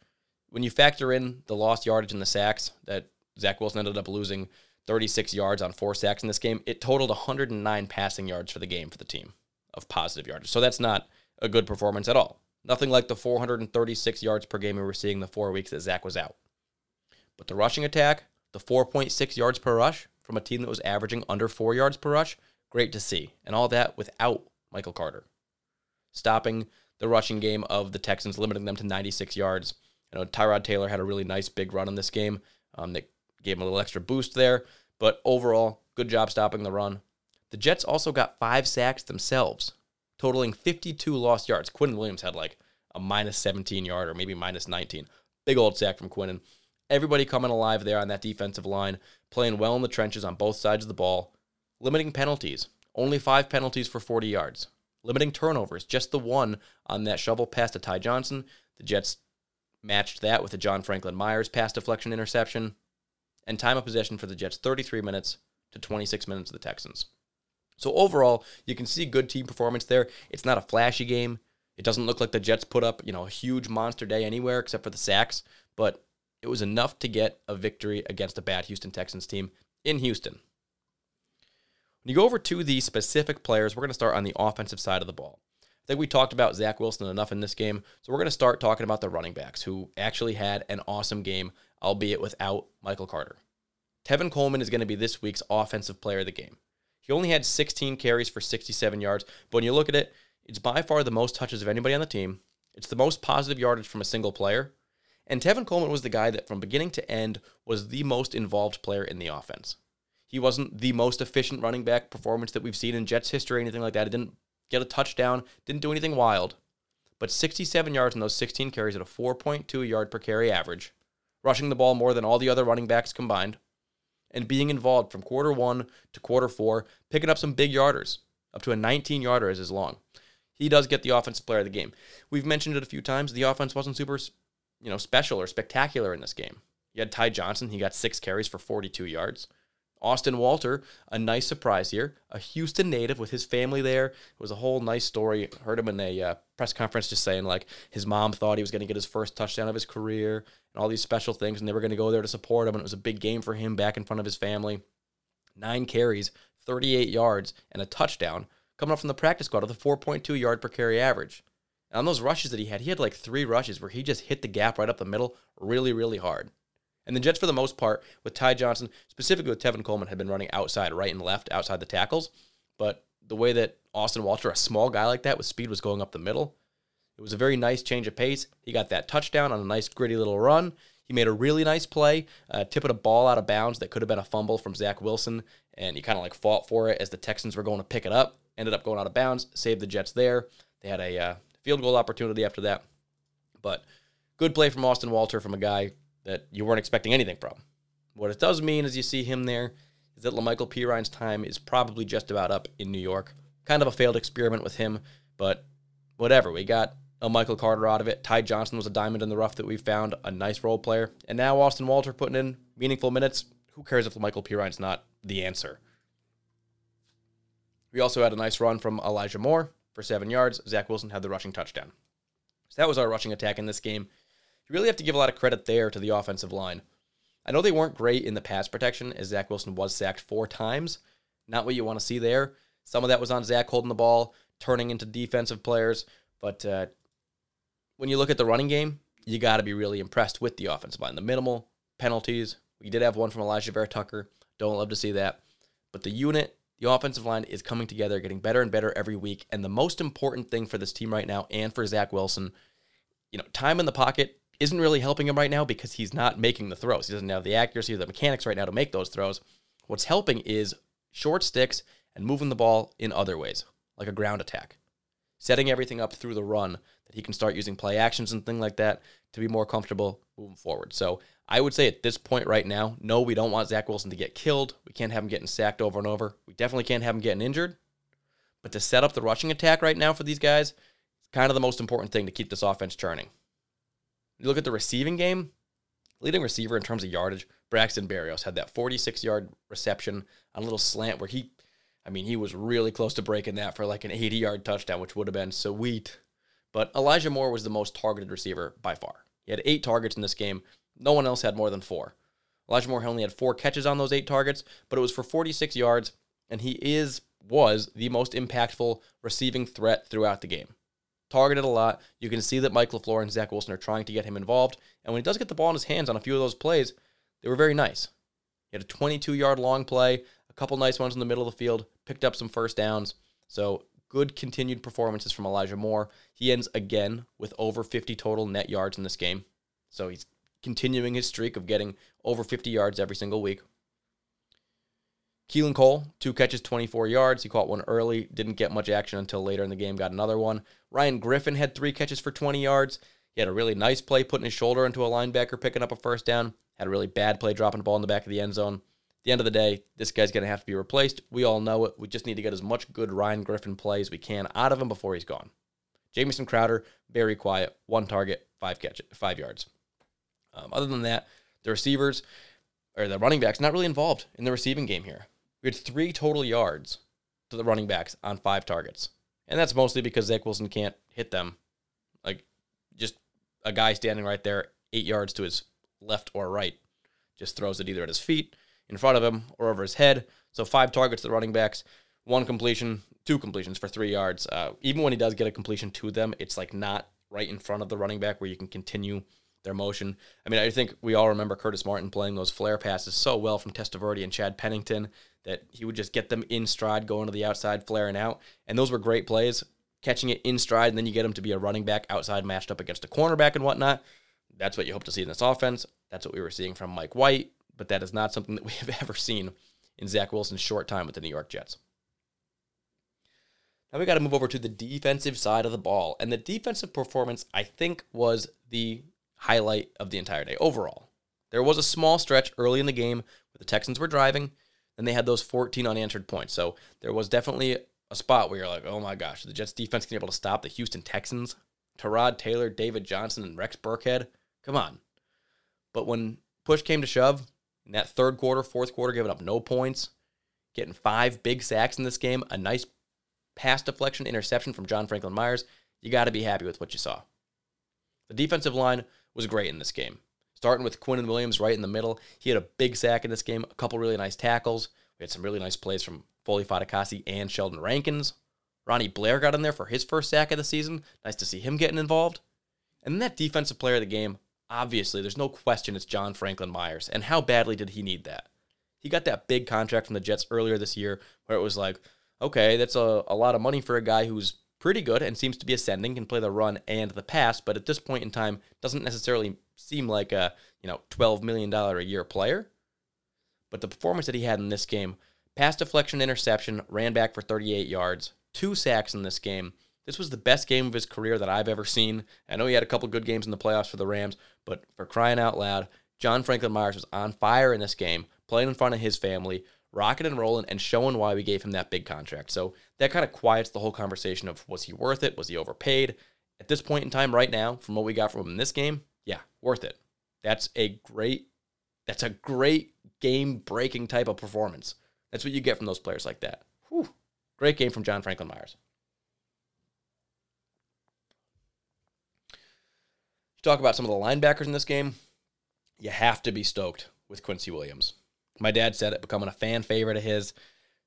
When you factor in the lost yardage and the sacks that Zach Wilson ended up losing 36 yards on four sacks in this game. It totaled 109 passing yards for the game for the team of positive yards. So that's not a good performance at all. Nothing like the 436 yards per game we were seeing the four weeks that Zach was out. But the rushing attack, the 4.6 yards per rush from a team that was averaging under four yards per rush, great to see. And all that without Michael Carter. Stopping the rushing game of the Texans, limiting them to 96 yards. You know, Tyrod Taylor had a really nice big run in this game um, that gave him a little extra boost there. But overall, good job stopping the run. The Jets also got five sacks themselves, totaling 52 lost yards. Quinnen Williams had like a minus 17 yard or maybe minus 19. Big old sack from Quinnen. Everybody coming alive there on that defensive line, playing well in the trenches on both sides of the ball, limiting penalties. Only five penalties for 40 yards. Limiting turnovers, just the one on that shovel pass to Ty Johnson. The Jets matched that with a John Franklin Myers pass deflection interception. And time of possession for the Jets 33 minutes to 26 minutes of the Texans. So overall, you can see good team performance there. It's not a flashy game. It doesn't look like the Jets put up, you know, a huge monster day anywhere except for the sacks, but it was enough to get a victory against a bad Houston Texans team in Houston. When you go over to the specific players, we're going to start on the offensive side of the ball. I think we talked about Zach Wilson enough in this game, so we're going to start talking about the running backs who actually had an awesome game, albeit without Michael Carter. Tevin Coleman is going to be this week's offensive player of the game. He only had 16 carries for 67 yards, but when you look at it, it's by far the most touches of anybody on the team. It's the most positive yardage from a single player. And Tevin Coleman was the guy that, from beginning to end, was the most involved player in the offense. He wasn't the most efficient running back performance that we've seen in Jets history or anything like that. He didn't get a touchdown, didn't do anything wild. But 67 yards in those 16 carries at a 4.2 yard per carry average, rushing the ball more than all the other running backs combined, and being involved from quarter one to quarter four, picking up some big yarders, up to a 19 yarder as his long he does get the offensive player of the game. We've mentioned it a few times. The offense wasn't super, you know, special or spectacular in this game. You had Ty Johnson. He got six carries for 42 yards. Austin Walter, a nice surprise here. A Houston native with his family there. It was a whole nice story. Heard him in a uh, press conference just saying like his mom thought he was going to get his first touchdown of his career and all these special things, and they were going to go there to support him. And it was a big game for him back in front of his family. Nine carries, 38 yards, and a touchdown coming up from the practice squad with a 4.2 yard per carry average. And on those rushes that he had, he had like three rushes where he just hit the gap right up the middle really, really hard. And the Jets, for the most part, with Ty Johnson, specifically with Tevin Coleman, had been running outside, right and left, outside the tackles. But the way that Austin Walter, a small guy like that with speed, was going up the middle, it was a very nice change of pace. He got that touchdown on a nice, gritty little run. He made a really nice play, uh, tipping a ball out of bounds that could have been a fumble from Zach Wilson, and he kind of like fought for it as the Texans were going to pick it up. Ended up going out of bounds, saved the Jets there. They had a uh, field goal opportunity after that, but good play from Austin Walter from a guy that you weren't expecting anything from. What it does mean as you see him there is that La'Mical Perine's time is probably just about up in New York. Kind of a failed experiment with him, but whatever. We got a Michael Carter out of it. Ty Johnson was a diamond in the rough that we found, a nice role player. And now Austin Walter putting in meaningful minutes. Who cares if Michael Perine's not the answer? We also had a nice run from Elijah Moore for seven yards. Zach Wilson had the rushing touchdown. So that was our rushing attack in this game. You really have to give a lot of credit there to the offensive line. I know they weren't great in the pass protection, as Zach Wilson was sacked four times. Not what you want to see there. Some of that was on Zach holding the ball, turning into defensive players. But uh, when you look at the running game, you got to be really impressed with the offensive line. The minimal penalties. We did have one from Alijah Vera-Tucker. Don't love to see that. But the unit the offensive line is coming together, getting better and better every week. And the most important thing for this team right now and for Zach Wilson, you know, time in the pocket isn't really helping him right now because he's not making the throws. He doesn't have the accuracy or the mechanics right now to make those throws. What's helping is short sticks and moving the ball in other ways, like a ground attack. Setting everything up through the run that he can start using play actions and things like that to be more comfortable moving forward. So I would say at this point right now, no, we don't want Zach Wilson to get killed. We can't have him getting sacked over and over. We definitely can't have him getting injured. But to set up the rushing attack right now for these guys, it's kind of the most important thing to keep this offense churning. You look at the receiving game, leading receiver in terms of yardage, Braxton Berrios had that 46 yard reception on a little slant where he, I mean, he was really close to breaking that for like an 80 yard touchdown, which would have been sweet. But Elijah Moore was the most targeted receiver by far. He had eight targets in this game, no one else had more than four. Elijah Moore only had four catches on those eight targets, but it was for 46 yards, and he is was the most impactful receiving threat throughout the game. Targeted a lot. You can see that Mike LaFleur and Zach Wilson are trying to get him involved, and when he does get the ball in his hands on a few of those plays, they were very nice. He had a 22 yard long play, a couple nice ones in the middle of the field, picked up some first downs. So good continued performances from Elijah Moore. He ends again with over 50 total net yards in this game. So he's continuing his streak of getting over 50 yards every single week. Keelan Cole, two catches, 24 yards. He caught one early, didn't get much action until later in the game, got another one. Ryan Griffin had three catches for 20 yards. He had a really nice play putting his shoulder into a linebacker, picking up a first down. Had a really bad play dropping the ball in the back of the end zone. At the end of the day, this guy's going to have to be replaced. We all know it. We just need to get as much good Ryan Griffin play as we can out of him before he's gone. Jamison Crowder, very quiet, one target, five catch, five yards. Um, other than that, the receivers or the running backs not really involved in the receiving game here. We had three total yards to the running backs on five targets, and that's mostly because Zach Wilson can't hit them. Like just a guy standing right there, eight yards to his left or right, just throws it either at his feet, in front of him, or over his head. So five targets to the running backs, one completion, two completions for three yards. Uh, even when he does get a completion to them, it's like not right in front of the running back where you can continue their motion. I mean, I think we all remember Curtis Martin playing those flare passes so well from Testaverde and Chad Pennington that he would just get them in stride, going to the outside, flaring out. And those were great plays, catching it in stride, and then you get him to be a running back outside matched up against a cornerback and whatnot. That's what you hope to see in this offense. That's what we were seeing from Mike White, but that is not something that we have ever seen in Zach Wilson's short time with the New York Jets. Now we got to move over to the defensive side of the ball. And the defensive performance, I think, was the highlight of the entire day overall. There was a small stretch early in the game where the Texans were driving, and they had those 14 unanswered points. So there was definitely a spot where you're like, oh my gosh, the Jets defense can be able to stop the Houston Texans. Tyrod Taylor, David Johnson, and Rex Burkhead. Come on. But when push came to shove, in that third quarter, fourth quarter, giving up no points, getting five big sacks in this game, a nice pass deflection interception from John Franklin Myers, you got to be happy with what you saw. The defensive line was great in this game. Starting with Quinnen Williams right in the middle. He had a big sack in this game, a couple really nice tackles. We had some really nice plays from Foley Fatukasi and Sheldon Rankins. Ronnie Blair got in there for his first sack of the season. Nice to see him getting involved. And that defensive player of the game, obviously, there's no question it's John Franklin Myers. And how badly did he need that? He got that big contract from the Jets earlier this year where it was like, okay, that's a, a lot of money for a guy who's pretty good and seems to be ascending, can play the run and the pass, but at this point in time doesn't necessarily seem like a, you know, $12 million a year player. But the performance that he had in this game, pass deflection interception, ran back for 38 yards, two sacks in this game. This was the best game of his career that I've ever seen. I know he had a couple good games in the playoffs for the Rams, but for crying out loud, John Franklin Myers was on fire in this game, playing in front of his family, rocking and rolling and showing why we gave him that big contract. So that kind of quiets the whole conversation of was he worth it? Was he overpaid? At this point in time, right now, from what we got from him in this game, yeah, worth it. That's a great, that's a great game breaking type of performance. That's what you get from those players like that. Whew. Great game from John Franklin Myers. You talk about some of the linebackers in this game, you have to be stoked with Quincy Williams. My dad said it, becoming a fan favorite of his.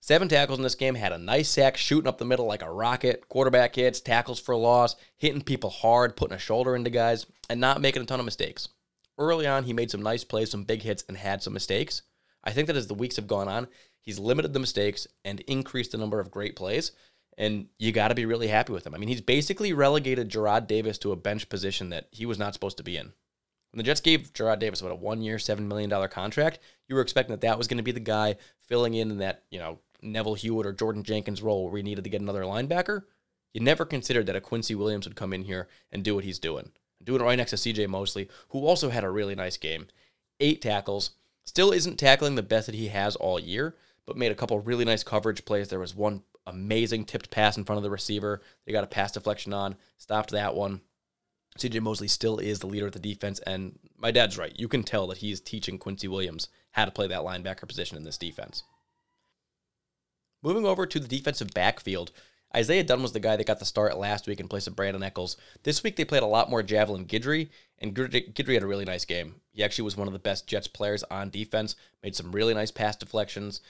Seven tackles in this game, had a nice sack, shooting up the middle like a rocket, quarterback hits, tackles for loss, hitting people hard, putting a shoulder into guys, and not making a ton of mistakes. Early on, he made some nice plays, some big hits, and had some mistakes. I think that as the weeks have gone on, he's limited the mistakes and increased the number of great plays, and you got to be really happy with him. I mean, he's basically relegated Jarrad Davis to a bench position that he was not supposed to be in. When the Jets gave Jarrad Davis what a one-year, seven million dollar contract, you were expecting that that was going to be the guy filling in in that you know Neville Hewitt or Jordan Jenkins role where we needed to get another linebacker. You never considered that a Quincy Williams would come in here and do what he's doing, doing it right next to C.J. Mosley, who also had a really nice game, eight tackles. Still isn't tackling the best that he has all year, but made a couple really nice coverage plays. There was one amazing tipped pass in front of the receiver. They got a pass deflection on, stopped that one. CJ Mosley still is the leader of the defense, and my dad's right. You can tell that he's teaching Quincy Williams how to play that linebacker position in this defense. Moving over to the defensive backfield, Isaiah Dunn was the guy that got the start last week in place of Brandin Echols. This week they played a lot more Javelin Guidry, and Guidry had a really nice game. He actually was one of the best Jets players on defense, made some really nice pass deflections.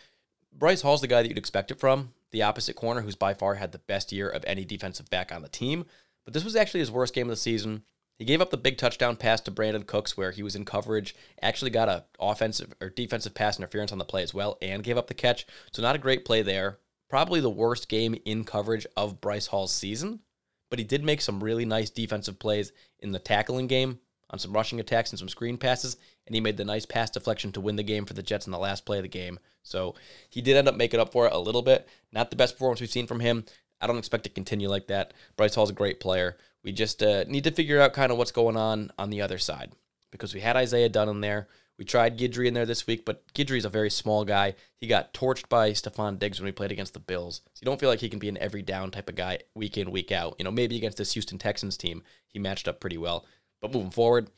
Bryce Hall's the guy that you'd expect it from, the opposite corner, who's by far had the best year of any defensive back on the team. But this was actually his worst game of the season. He gave up the big touchdown pass to Brandin Cooks where he was in coverage, actually got a offensive or defensive pass interference on the play as well, and gave up the catch. So not a great play there. Probably the worst game in coverage of Bryce Hall's season. But he did make some really nice defensive plays in the tackling game on some rushing attacks and some screen passes, and he made the nice pass deflection to win the game for the Jets in the last play of the game. So he did end up making up for it a little bit. Not the best performance we've seen from him. I don't expect to continue like that. Bryce Hall's a great player. We just uh, need to figure out kind of what's going on on the other side because we had Isaiah Dunn in there. We tried Guidry in there this week, but Guidry's a very small guy. He got torched by Stefon Diggs when we played against the Bills. So you don't feel like he can be an every down type of guy week in, week out. You know, maybe against this Houston Texans team, he matched up pretty well. But moving forward,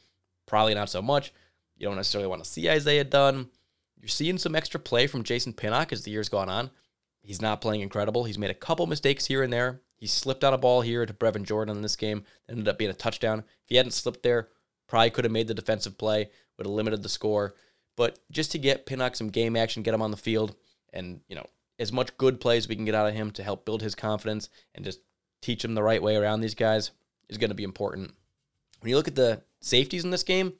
probably not so much. You don't necessarily want to see Isaiah Dunn. You're seeing some extra play from Jason Pinnock as the year's gone on. He's not playing incredible. He's made a couple mistakes here and there. He slipped on a ball here to Brevin Jordan in this game. Ended up being a touchdown. If he hadn't slipped there, probably could have made the defensive play, would have limited the score. But just to get Pinnock some game action, get him on the field, and you know as much good plays we can get out of him to help build his confidence and just teach him the right way around these guys is going to be important. When you look at the safeties in this game,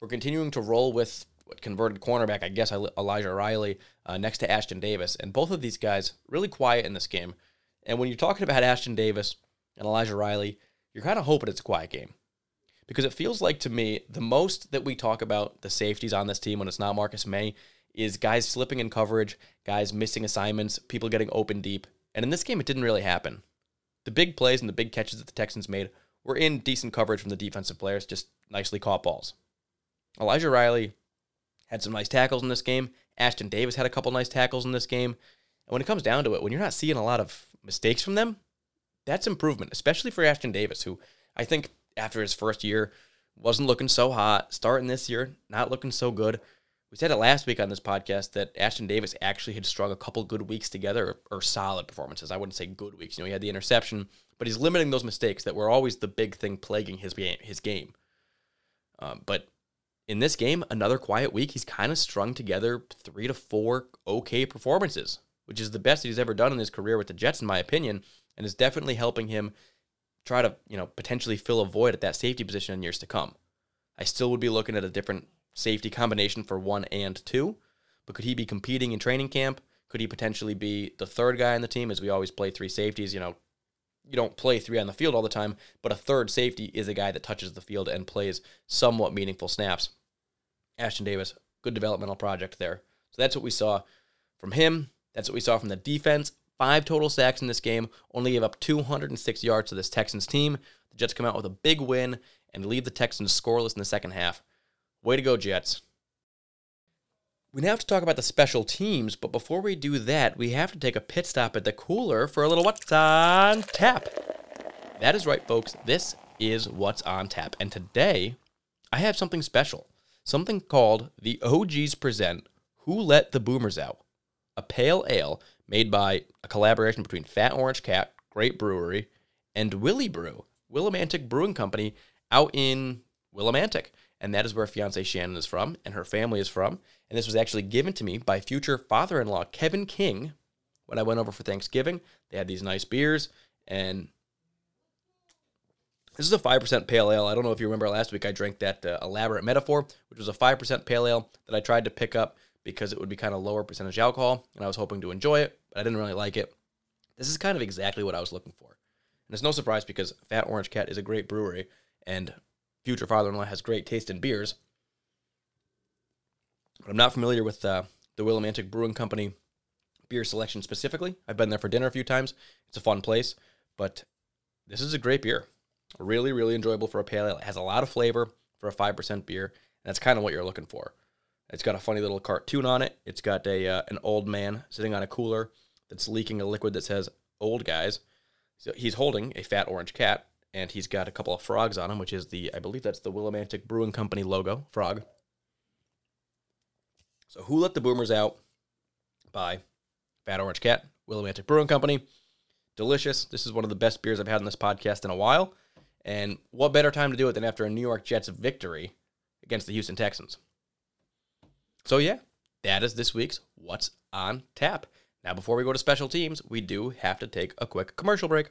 we're continuing to roll with what converted cornerback, I guess Elijah Riley, uh, next to Ashtyn Davis, and both of these guys really quiet in this game. And when you're talking about Ashtyn Davis and Elijah Riley, you're kind of hoping it's a quiet game because it feels like to me the most that we talk about the safeties on this team when it's not Marcus Maye is guys slipping in coverage, guys missing assignments, people getting open deep. And in this game, it didn't really happen. The big plays and the big catches that the Texans made were in decent coverage from the defensive players, just nicely caught balls. Elijah Riley had some nice tackles in this game. Ashtyn Davis had a couple nice tackles in this game. And when it comes down to it, when you're not seeing a lot of mistakes from them, that's improvement, especially for Ashtyn Davis, who I think after his first year wasn't looking so hot. Starting this year, not looking so good. We said it last week on this podcast that Ashtyn Davis actually had strung a couple good weeks together, or, or solid performances. I wouldn't say good weeks. You know, he had the interception, but he's limiting those mistakes that were always the big thing plaguing his game. His game. Um, but in this game, another quiet week, he's kind of strung together three to four okay performances, which is the best he's ever done in his career with the Jets, in my opinion, and is definitely helping him try to, you know, potentially fill a void at that safety position in years to come. I still would be looking at a different safety combination for one and two, but could he be competing in training camp? Could he potentially be the third guy on the team as we always play three safeties? You know, you don't play three on the field all the time, but a third safety is a guy that touches the field and plays somewhat meaningful snaps. Ashtyn Davis, good developmental project there. So that's what we saw from him. That's what we saw from the defense five total sacks in this game, only gave up 206 yards to this Texans team. The Jets come out with a big win and leave the Texans scoreless in the second half. Way to go, Jets. We now have to talk about the special teams, but before we do that, we have to take a pit stop at the cooler for a little What's on Tap. That is right, folks. This is What's on Tap. And today, I have something special. Something called the OGs Present Who Let the Boomers Out? A pale ale made by a collaboration between Fat Orange Cat, great brewery, and Willibrew, Willimantic Brewing Company out in Willimantic. And that is where fiance Shannon is from and her family is from. And this was actually given to me by future father in law Kevin King when I went over for Thanksgiving. They had these nice beers and this is a 5% pale ale. I don't know if you remember last week I drank that uh, elaborate metaphor, which was a 5% pale ale that I tried to pick up because it would be kind of lower percentage alcohol, and I was hoping to enjoy it, but I didn't really like it. This is kind of exactly what I was looking for. And it's no surprise because Fat Orange Cat is a great brewery, and future father-in-law has great taste in beers. But I'm not familiar with uh, the Willimantic Brewing Company beer selection specifically. I've been there for dinner a few times. It's a fun place, but this is a great beer. Really, really enjoyable for a pale ale. It has a lot of flavor for a 5% beer, and that's kind of what you're looking for. It's got a funny little cartoon on it. It's got a uh, an old man sitting on a cooler that's leaking a liquid that says "old guys." So he's holding a fat orange cat, and he's got a couple of frogs on him, which is the I believe that's the Willimantic Brewing Company logo frog. So who let the boomers out? By Fat Orange Cat, Willimantic Brewing Company. Delicious. This is one of the best beers I've had in this podcast in a while. And what better time to do it than after a New York Jets victory against the Houston Texans? So, yeah, that is this week's What's on Tap. Now, before we go to special teams, we do have to take a quick commercial break.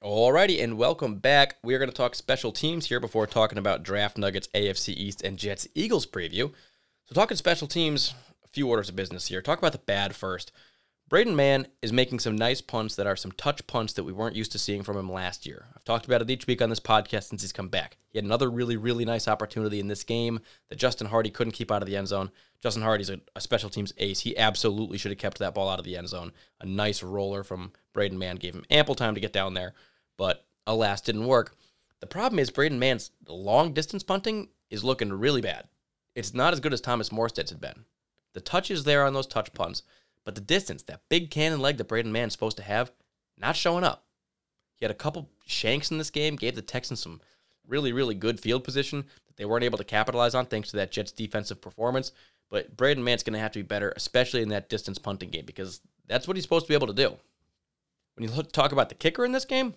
Alrighty, and welcome back. We are going to talk special teams here before talking about Draft Nuggets, AFC East, and Jets Eagles preview. So, talking special teams, a few orders of business here. Talk about the bad first. Braden Mann is making some nice punts that are some touch punts that we weren't used to seeing from him last year. I've talked about it each week on this podcast since he's come back. He had another really, really nice opportunity in this game that Justin Hardy couldn't keep out of the end zone. Justin Hardy's a, a special teams ace. He absolutely should have kept that ball out of the end zone. A nice roller from Braden Mann gave him ample time to get down there but alas, didn't work. The problem is Braden Mann's long distance punting is looking really bad. It's not as good as Thomas Morstead's had been. The touch is there on those touch punts, but the distance, that big cannon leg that Braden Mann's supposed to have, not showing up. He had a couple shanks in this game, gave the Texans some really, really good field position that they weren't able to capitalize on thanks to that Jets defensive performance. But Braden Mann's going to have to be better, especially in that distance punting game, because that's what he's supposed to be able to do. When you look, talk about the kicker in this game,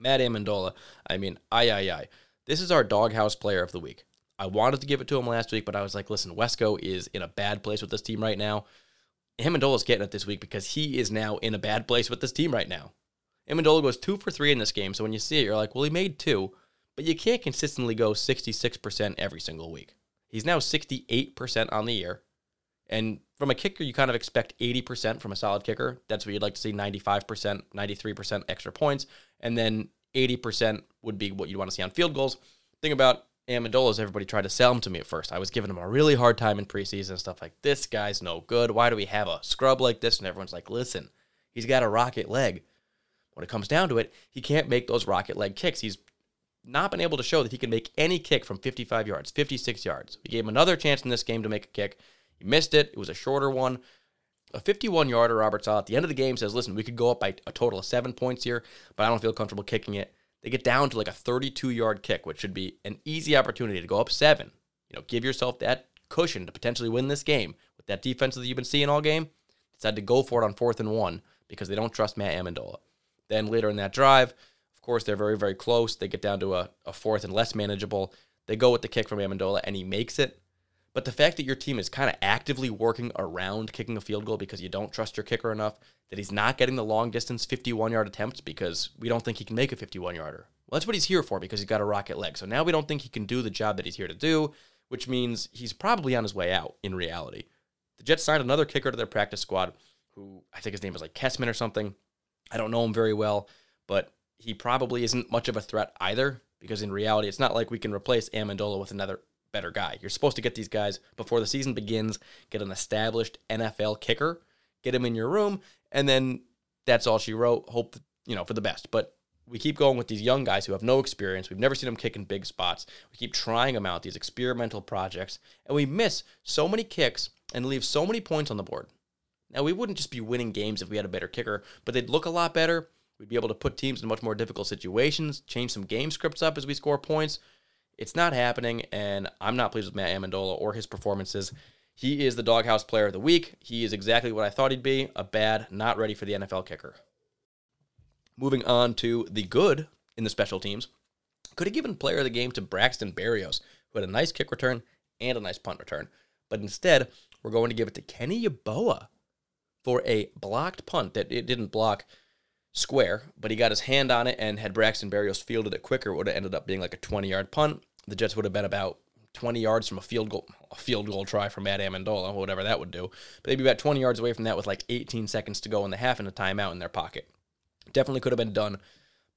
Matt Ammendola. I mean, aye, aye, aye. This is our doghouse player of the week. I wanted to give it to him last week, but I was like, listen, Wesco is in a bad place with this team right now. Ammendola's getting it this week because he is now in a bad place with this team right now. Ammendola goes two for three in this game, so when you see it, you're like, well, he made two, but you can't consistently go 66% every single week. He's now 68% on the year. And from a kicker, you kind of expect 80% from a solid kicker. That's what you'd like to see 95%, 93% extra points. And then 80% would be what you'd want to see on field goals. Thing about Ammendola is everybody tried to sell him to me at first. I was giving him a really hard time in preseason and stuff like this guy's no good. Why do we have a scrub like this? And everyone's like, listen, he's got a rocket leg. When it comes down to it, he can't make those rocket leg kicks. He's not been able to show that he can make any kick from 55 yards, 56 yards. We gave him another chance in this game to make a kick. He missed it. It was a shorter one. A 51 yarder, Robert Saleh at the end of the game says, listen, we could go up by a total of seven points here, but I don't feel comfortable kicking it. They get down to like a 32 yard kick, which should be an easy opportunity to go up seven. You know, give yourself that cushion to potentially win this game with that defense that you've been seeing all game. Decide to go for it on fourth and one because they don't trust Matt Ammendola. Then later in that drive, of course, they're very, very close. They get down to a, a fourth and less manageable. They go with the kick from Ammendola, and he makes it. But the fact that your team is kind of actively working around kicking a field goal because you don't trust your kicker enough, that he's not getting the long distance 51 yard attempts because we don't think he can make a 51 yarder. Well, that's what he's here for because he's got a rocket leg. So now we don't think he can do the job that he's here to do, which means he's probably on his way out in reality. The Jets signed another kicker to their practice squad who I think his name is like Kessman or something. I don't know him very well, but he probably isn't much of a threat either because in reality, it's not like we can replace Ammendola with another better guy. You're supposed to get these guys before the season begins, get an established NFL kicker, get him in your room, and then that's all she wrote. Hope, you know, for the best. But we keep going with these young guys who have no experience. We've never seen them kick in big spots. We keep trying them out, these experimental projects, and we miss so many kicks and leave so many points on the board. Now, we wouldn't just be winning games if we had a better kicker, but they'd look a lot better. We'd be able to put teams in much more difficult situations, change some game scripts up as we score points. It's not happening, and I'm not pleased with Matt Ammendola or his performances. He is the doghouse player of the week. He is exactly what I thought he'd be a bad, not ready for the NFL kicker. Moving on to the good in the special teams. Could have given player of the game to Braxton Berrios, who had a nice kick return and a nice punt return. But instead, we're going to give it to Kenny Yeboah for a blocked punt that it didn't block square, but he got his hand on it and had Braxton Berrios fielded it quicker, would have ended up being like a 20 yard punt the Jets would have been about 20 yards from a field goal, a field goal try from Matt Ammendola, whatever that would do. But they'd be about 20 yards away from that with like 18 seconds to go in the half and a timeout in their pocket. Definitely could have been done,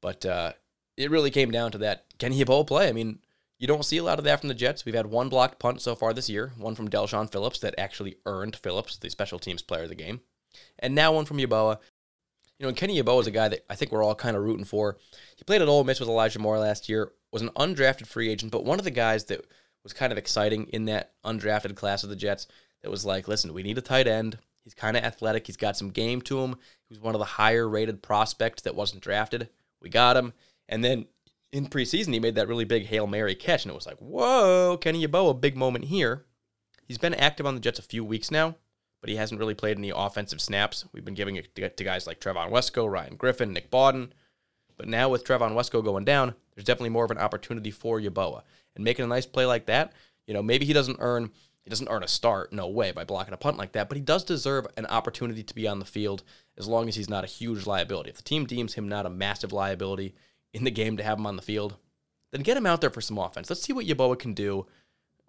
but uh, it really came down to that. Can he bowl play? I mean, you don't see a lot of that from the Jets. We've had one blocked punt so far this year, one from Del'Shawn Phillips that actually earned Phillips the special teams player of the game, and now one from Yeboah. You know, and Kenny Yeboah is a guy that I think we're all kind of rooting for. He played at Ole Miss with Elijah Moore last year, was an undrafted free agent, but one of the guys that was kind of exciting in that undrafted class of the Jets that was like, listen, we need a tight end. He's kind of athletic. He's got some game to him. He was one of the higher rated prospects that wasn't drafted. We got him. And then in preseason, he made that really big Hail Mary catch, and it was like, whoa, Kenny Yeboah, big moment here. He's been active on the Jets a few weeks now, but he hasn't really played any offensive snaps. We've been giving it to guys like Trevon Wesco, Ryan Griffin, Nick Bawden. But now with Trevon Wesco going down, there's definitely more of an opportunity for Yeboah. And making a nice play like that, you know, maybe he doesn't earn He doesn't earn a start, no way, by blocking a punt like that, but he does deserve an opportunity to be on the field as long as he's not a huge liability. If the team deems him not a massive liability in the game to have him on the field, then get him out there for some offense. Let's see what Yeboah can do.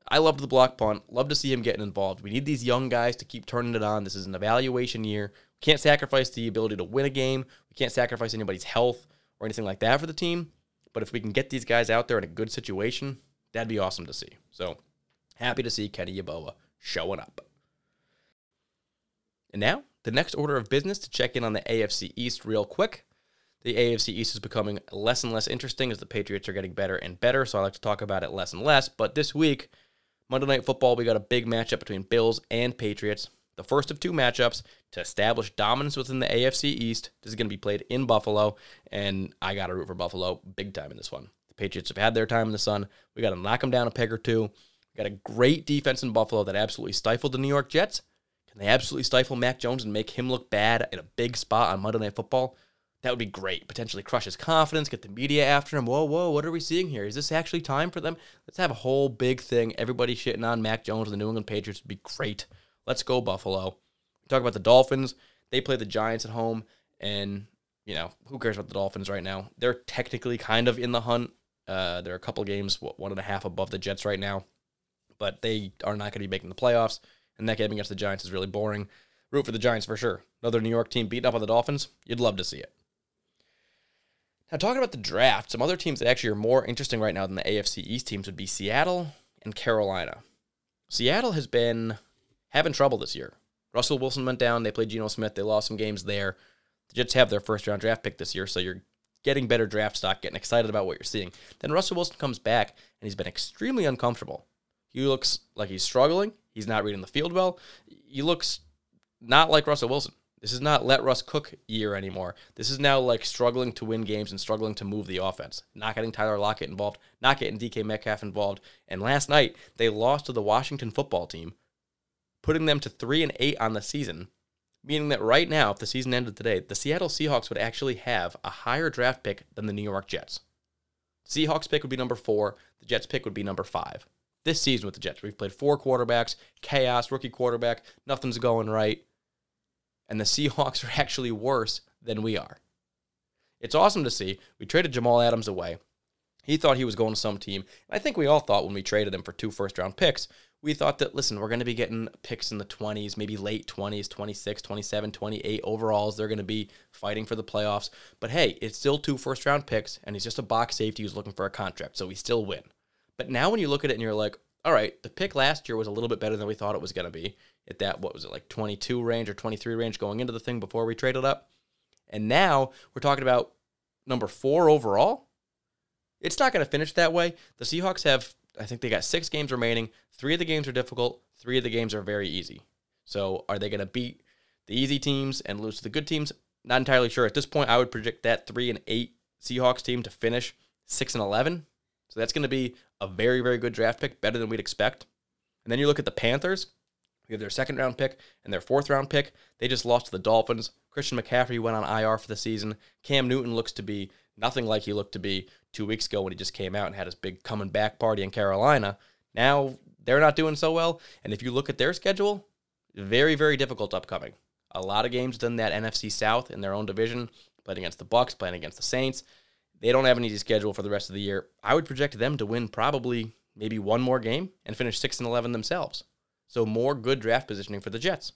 I loved the block punt. Love to see him getting involved. We need these young guys to keep turning it on. This is an evaluation year. We can't sacrifice the ability to win a game. We can't sacrifice anybody's health or anything like that for the team. But if we can get these guys out there in a good situation, that'd be awesome to see. So happy to see Kenny Yeboah showing up. And now, the next order of business to check in on the AFC East real quick. The AFC East is becoming less and less interesting as the Patriots are getting better and better, so I like to talk about it less and less. But this week, Monday Night Football, we got a big matchup between Bills and Patriots. The first of two matchups to establish dominance within the AFC East. This is going to be played in Buffalo, and I got to root for Buffalo big time in this one. The Patriots have had their time in the sun. We got to knock them down a peg or two. We got a great defense in Buffalo that absolutely stifled the New York Jets. Can they absolutely stifle Mac Jones and make him look bad in a big spot on Monday Night Football? That would be great. Potentially crush his confidence, get the media after him. Whoa, whoa, what are we seeing here? Is this actually time for them? Let's have a whole big thing. Everybody shitting on Mac Jones and the New England Patriots would be great. Let's go, Buffalo. Talk about the Dolphins. They play the Giants at home, and, you know, who cares about the Dolphins right now? They're technically kind of in the hunt. Uh, they're a couple games, one and a half above the Jets right now, but they are not going to be making the playoffs. And that game against the Giants is really boring. Root for the Giants for sure. Another New York team beating up on the Dolphins. You'd love to see it. Now, talking about the draft, some other teams that actually are more interesting right now than the AFC East teams would be Seattle and Carolina. Seattle has been having trouble this year. Russell Wilson went down. They played Geno Smith. They lost some games there. The Jets have their first round draft pick this year, so you're getting better draft stock, getting excited about what you're seeing. Then Russell Wilson comes back, and he's been extremely uncomfortable. He looks like he's struggling. He's not reading the field well. He looks not like Russell Wilson. This is not let Russ cook year anymore. This is now like struggling to win games and struggling to move the offense. Not getting Tyler Lockett involved, not getting DK Metcalf involved. And last night they lost to the Washington football team, putting them to three and eight on the season. Meaning that right now, if the season ended today, the Seattle Seahawks would actually have a higher draft pick than the New York Jets. Seahawks pick would be number four. The Jets pick would be number five. This season with the Jets, we've played four quarterbacks, chaos, rookie quarterback, nothing's going right and the Seahawks are actually worse than we are. It's awesome to see. We traded Jamal Adams away. He thought he was going to some team. I think we all thought when we traded him for two first round picks, we thought that, listen, we're going to be getting picks in the 20s, maybe late 20s, 26, 27, 28 overalls. They're going to be fighting for the playoffs. But hey, it's still two first round picks, and he's just a box safety who's looking for a contract, so we still win. But now when you look at it and you're like, all right, the pick last year was a little bit better than we thought it was going to be at that, what was it, like 22 range or 23 range going into the thing before we traded up. And now we're talking about number four overall. It's not going to finish that way. The Seahawks have, I think they got six games remaining. Three of the games are difficult, three of the games are very easy. So are they going to beat the easy teams and lose to the good teams? Not entirely sure. At this point, I would predict that three and eight Seahawks team to finish six and 11. So that's going to be a very, very good draft pick, better than we'd expect. And then you look at the Panthers. We have their second round pick and their fourth round pick. They just lost to the Dolphins. Christian McCaffrey went on IR for the season. Cam Newton looks to be nothing like he looked to be two weeks ago when he just came out and had his big coming back party in Carolina. Now they're not doing so well. And if you look at their schedule, very, very difficult upcoming. A lot of games within that NFC South in their own division, playing against the Bucs, playing against the Saints. They don't have an easy schedule for the rest of the year. I would project them to win probably maybe one more game and finish 6 and 11 themselves. So more good draft positioning for the Jets.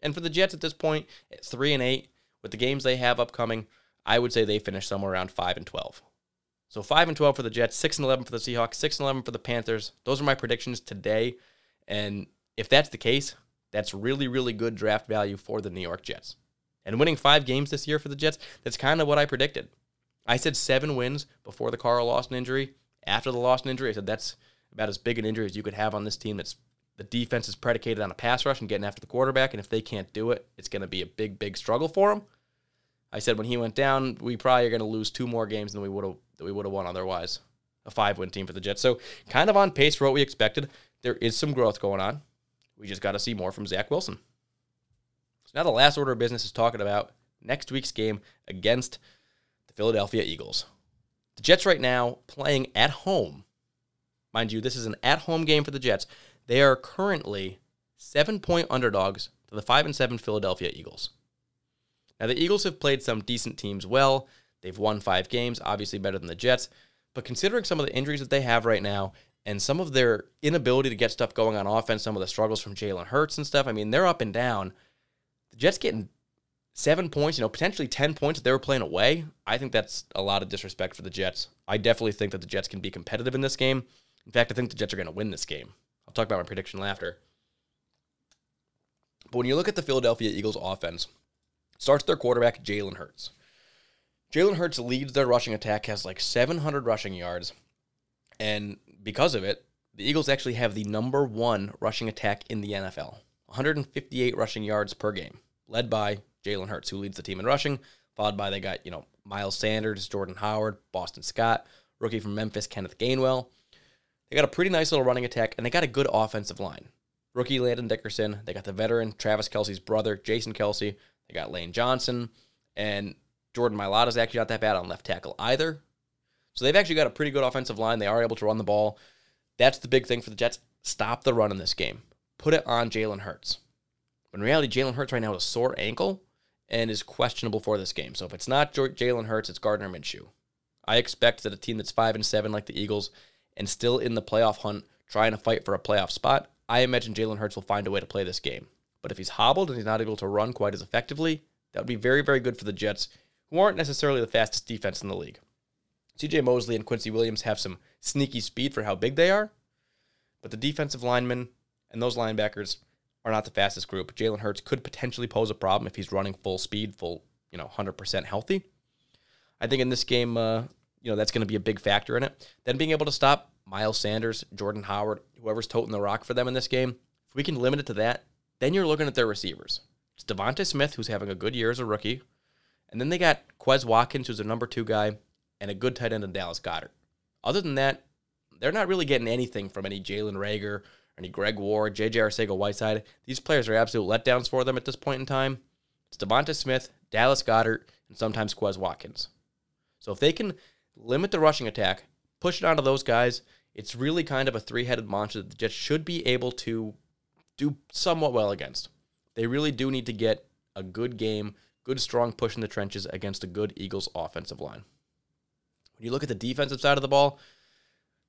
And for the Jets at this point, it's 3 and 8 with the games they have upcoming, I would say they finish somewhere around 5 and 12. So 5 and 12 for the Jets, 6 and 11 for the Seahawks, 6 and 11 for the Panthers. Those are my predictions today. And if that's the case, that's really really good draft value for the New York Jets. And winning 5 games this year for the Jets, that's kind of what I predicted. I said 7 wins before the Carl Lawson injury. After the Lawson injury, I said that's about as big an injury as you could have on this team that's the defense is predicated on a pass rush and getting after the quarterback, and if they can't do it, it's going to be a big, big struggle for them. I said when he went down, we probably are going to lose two more games than we would have that we would have won otherwise. A five win team for the Jets. So kind of on pace for what we expected. There is some growth going on. We just got to see more from Zach Wilson. So now the last order of business is talking about next week's game against the Philadelphia Eagles. The Jets right now playing at home. Mind you, this is an at home game for the Jets. They are currently seven point underdogs to the five and seven Philadelphia Eagles. Now the Eagles have played some decent teams well. They've won five games, obviously better than the Jets. But considering some of the injuries that they have right now and some of their inability to get stuff going on offense, some of the struggles from Jalen Hurts and stuff, I mean, they're up and down. The Jets getting seven points, you know, potentially 10 points if they were playing away. I think that's a lot of disrespect for the Jets. I definitely think that the Jets can be competitive in this game. In fact, I think the Jets are going to win this game. I'll talk about my prediction after. But when you look at the Philadelphia Eagles offense, starts their quarterback, Jalen Hurts. Jalen Hurts leads their rushing attack, has like 700 rushing yards. And because of it, the Eagles actually have the number one rushing attack in the NFL 158 rushing yards per game, led by Jalen Hurts, who leads the team in rushing, followed by they got, you know, Miles Sanders, Jordan Howard, Boston Scott, rookie from Memphis, Kenneth Gainwell. They got a pretty nice little running attack, and they got a good offensive line. Rookie Landon Dickerson. They got the veteran Travis Kelce's brother, Jason Kelsey, They got Lane Johnson. And Jordan Mailata's actually not that bad on left tackle either. So they've actually got a pretty good offensive line. They are able to run the ball. That's the big thing for the Jets. Stop the run in this game. Put it on Jalen Hurts. But in reality, Jalen Hurts right now has a sore ankle and is questionable for this game. So if it's not Jalen Hurts, it's Gardner Minshew. I expect that a team that's five and seven like the Eagles and still in the playoff hunt, trying to fight for a playoff spot, I imagine Jalen Hurts will find a way to play this game. But if he's hobbled and he's not able to run quite as effectively, that would be very, very good for the Jets, who aren't necessarily the fastest defense in the league. CJ Mosley and Quincy Williams have some sneaky speed for how big they are, but the defensive linemen and those linebackers are not the fastest group. Jalen Hurts could potentially pose a problem if he's running full speed, full, you know, 100% healthy. I think in this game, uh, you know, that's going to be a big factor in it. Then being able to stop Miles Sanders, Jordan Howard, whoever's toting the rock for them in this game, if we can limit it to that, then you're looking at their receivers. It's DeVonta Smith, who's having a good year as a rookie. And then they got Quez Watkins, who's a number two guy, and a good tight end in Dallas Goedert. Other than that, they're not really getting anything from any Jalen Reagor, any Greg Ward, JJ Arcega Whiteside. These players are absolute letdowns for them at this point in time. It's DeVonta Smith, Dallas Goedert, and sometimes Quez Watkins. So if they can limit the rushing attack, push it onto those guys, it's really kind of a three headed monster that the Jets should be able to do somewhat well against. They really do need to get a good game, good strong push in the trenches against a good Eagles offensive line. When you look at the defensive side of the ball,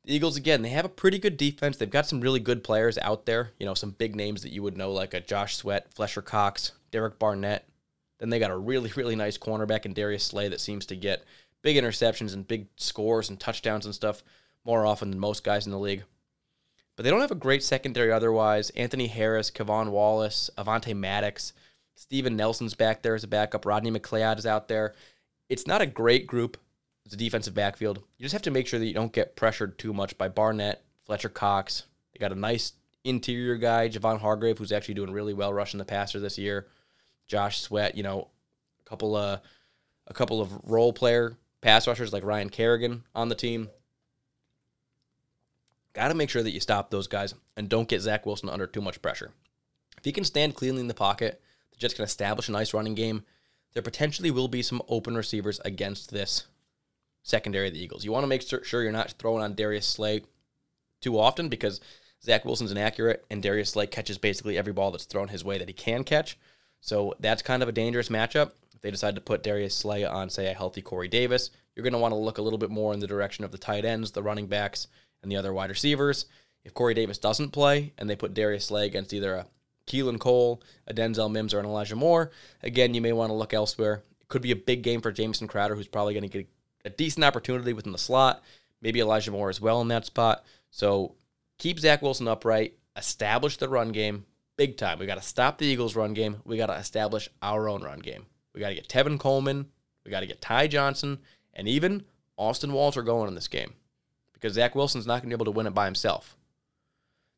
the Eagles again, they have a pretty good defense. They've got some really good players out there, you know, some big names that you would know like a Josh Sweat, Fletcher Cox, Derek Barnett. Then they got a really really nice cornerback in Darius Slay that seems to get big interceptions and big scores and touchdowns and stuff more often than most guys in the league. But they don't have a great secondary otherwise. Anthony Harris, K'Von Wallace, Avonte Maddox, Steven Nelson's back there as a backup. Rodney McLeod is out there. It's not a great group as a defensive backfield. You just have to make sure that you don't get pressured too much by Barnett, Fletcher Cox. They got a nice interior guy, Javon Hargrave, who's actually doing really well rushing the passer this year. Josh Sweat, you know, a couple of a couple of role player pass rushers like Ryan Kerrigan on the team. Got to make sure that you stop those guys and don't get Zach Wilson under too much pressure. If he can stand cleanly in the pocket, the Jets can establish a nice running game. There potentially will be some open receivers against this secondary of the Eagles. You want to make sure you're not throwing on Darius Slay too often because Zach Wilson's inaccurate and Darius Slay catches basically every ball that's thrown his way that he can catch. So that's kind of a dangerous matchup. If they decide to put Darius Slay on, say, a healthy Corey Davis, you're going to want to look a little bit more in the direction of the tight ends, the running backs, and the other wide receivers. If Corey Davis doesn't play and they put Darius Slay against either a Keelan Cole, a Denzel Mims, or an Elijah Moore, again, you may want to look elsewhere. It could be a big game for Jamison Crowder, who's probably going to get a decent opportunity within the slot. Maybe Elijah Moore as well in that spot. So keep Zach Wilson upright, establish the run game big time. We got to stop the Eagles' run game. We got to establish our own run game. We got to get Tevin Coleman. We got to get Ty Johnson, and even Austin Walter going in this game because Zach Wilson's not going to be able to win it by himself.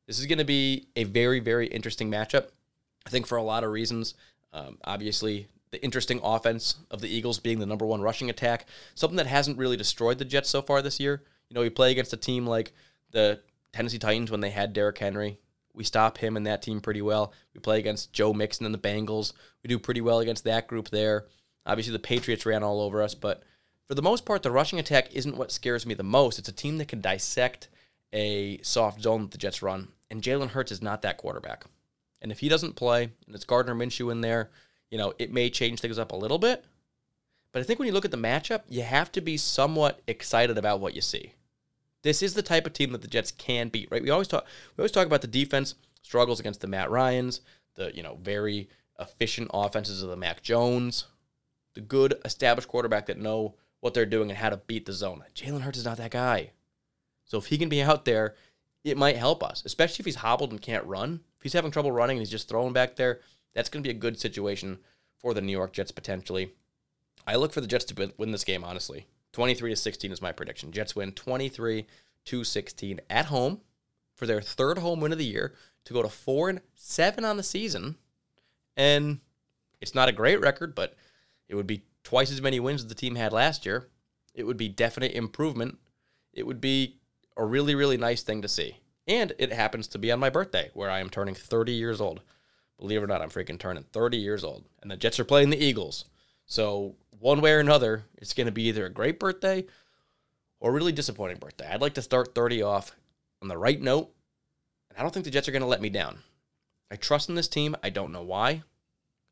This is going to be a very, very interesting matchup. I think for a lot of reasons. Um, obviously, the interesting offense of the Eagles being the number one rushing attack, something that hasn't really destroyed the Jets so far this year. You know, we play against a team like the Tennessee Titans when they had Derrick Henry. We stop him and that team pretty well. We play against Joe Mixon and the Bengals. We do pretty well against that group there. Obviously, the Patriots ran all over us, but for the most part, the rushing attack isn't what scares me the most. It's a team that can dissect a soft zone that the Jets run and Jalen Hurts is not that quarterback. And if he doesn't play and it's Gardner Minshew in there, you know, it may change things up a little bit. But I think when you look at the matchup, you have to be somewhat excited about what you see. This is the type of team that the Jets can beat, right? We always talk we always talk about the defense struggles against the Matt Ryans, the, you know, very efficient offenses of the Mac Jones, the good established quarterback that know what they're doing and how to beat the zone. Jalen Hurts is not that guy. So if he can be out there, it might help us, especially if he's hobbled and can't run. If he's having trouble running and he's just throwing back there, that's going to be a good situation for the New York Jets potentially. I look for the Jets to win this game, honestly. 23 to 16 is my prediction. Jets win 23 to 16 at home for their third home win of the year to go to 4 and 7 on the season. And it's not a great record, but it would be twice as many wins as the team had last year. It would be definite improvement. It would be a really, really nice thing to see. And it happens to be on my birthday, where I am turning 30 years old. Believe it or not, I'm freaking turning 30 years old. And the Jets are playing the Eagles. So, one way or another, it's going to be either a great birthday or a really disappointing birthday. I'd like to start 30 off on the right note. And I don't think the Jets are going to let me down. I trust in this team. I don't know why.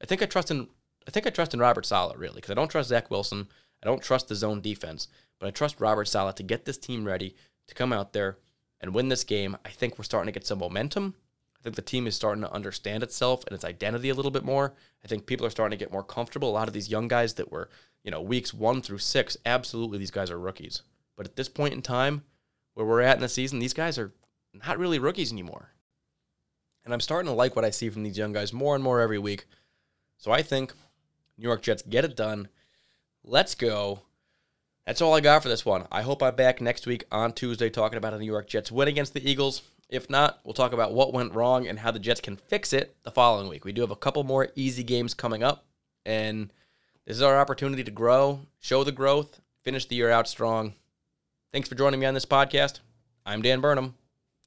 I think I trust in I think I trust in Robert Saleh really because I don't trust Zach Wilson. I don't trust the zone defense, but I trust Robert Saleh to get this team ready to come out there and win this game. I think we're starting to get some momentum. I think the team is starting to understand itself and its identity a little bit more. I think people are starting to get more comfortable. A lot of these young guys that were, you know, weeks one through six, absolutely these guys are rookies. But at this point in time, where we're at in the season, these guys are not really rookies anymore. And I'm starting to like what I see from these young guys more and more every week. So I think New York Jets get it done. Let's go. That's all I got for this one. I hope I'm back next week on Tuesday talking about a New York Jets win against the Eagles. If not, we'll talk about what went wrong and how the Jets can fix it the following week. We do have a couple more easy games coming up, and this is our opportunity to grow, show the growth, finish the year out strong. Thanks for joining me on this podcast. I'm Dan Burnham,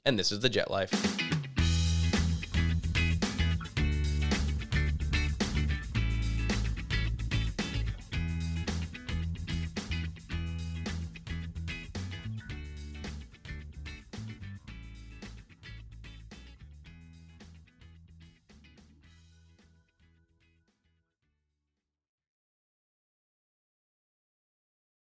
and this is The Jet Life.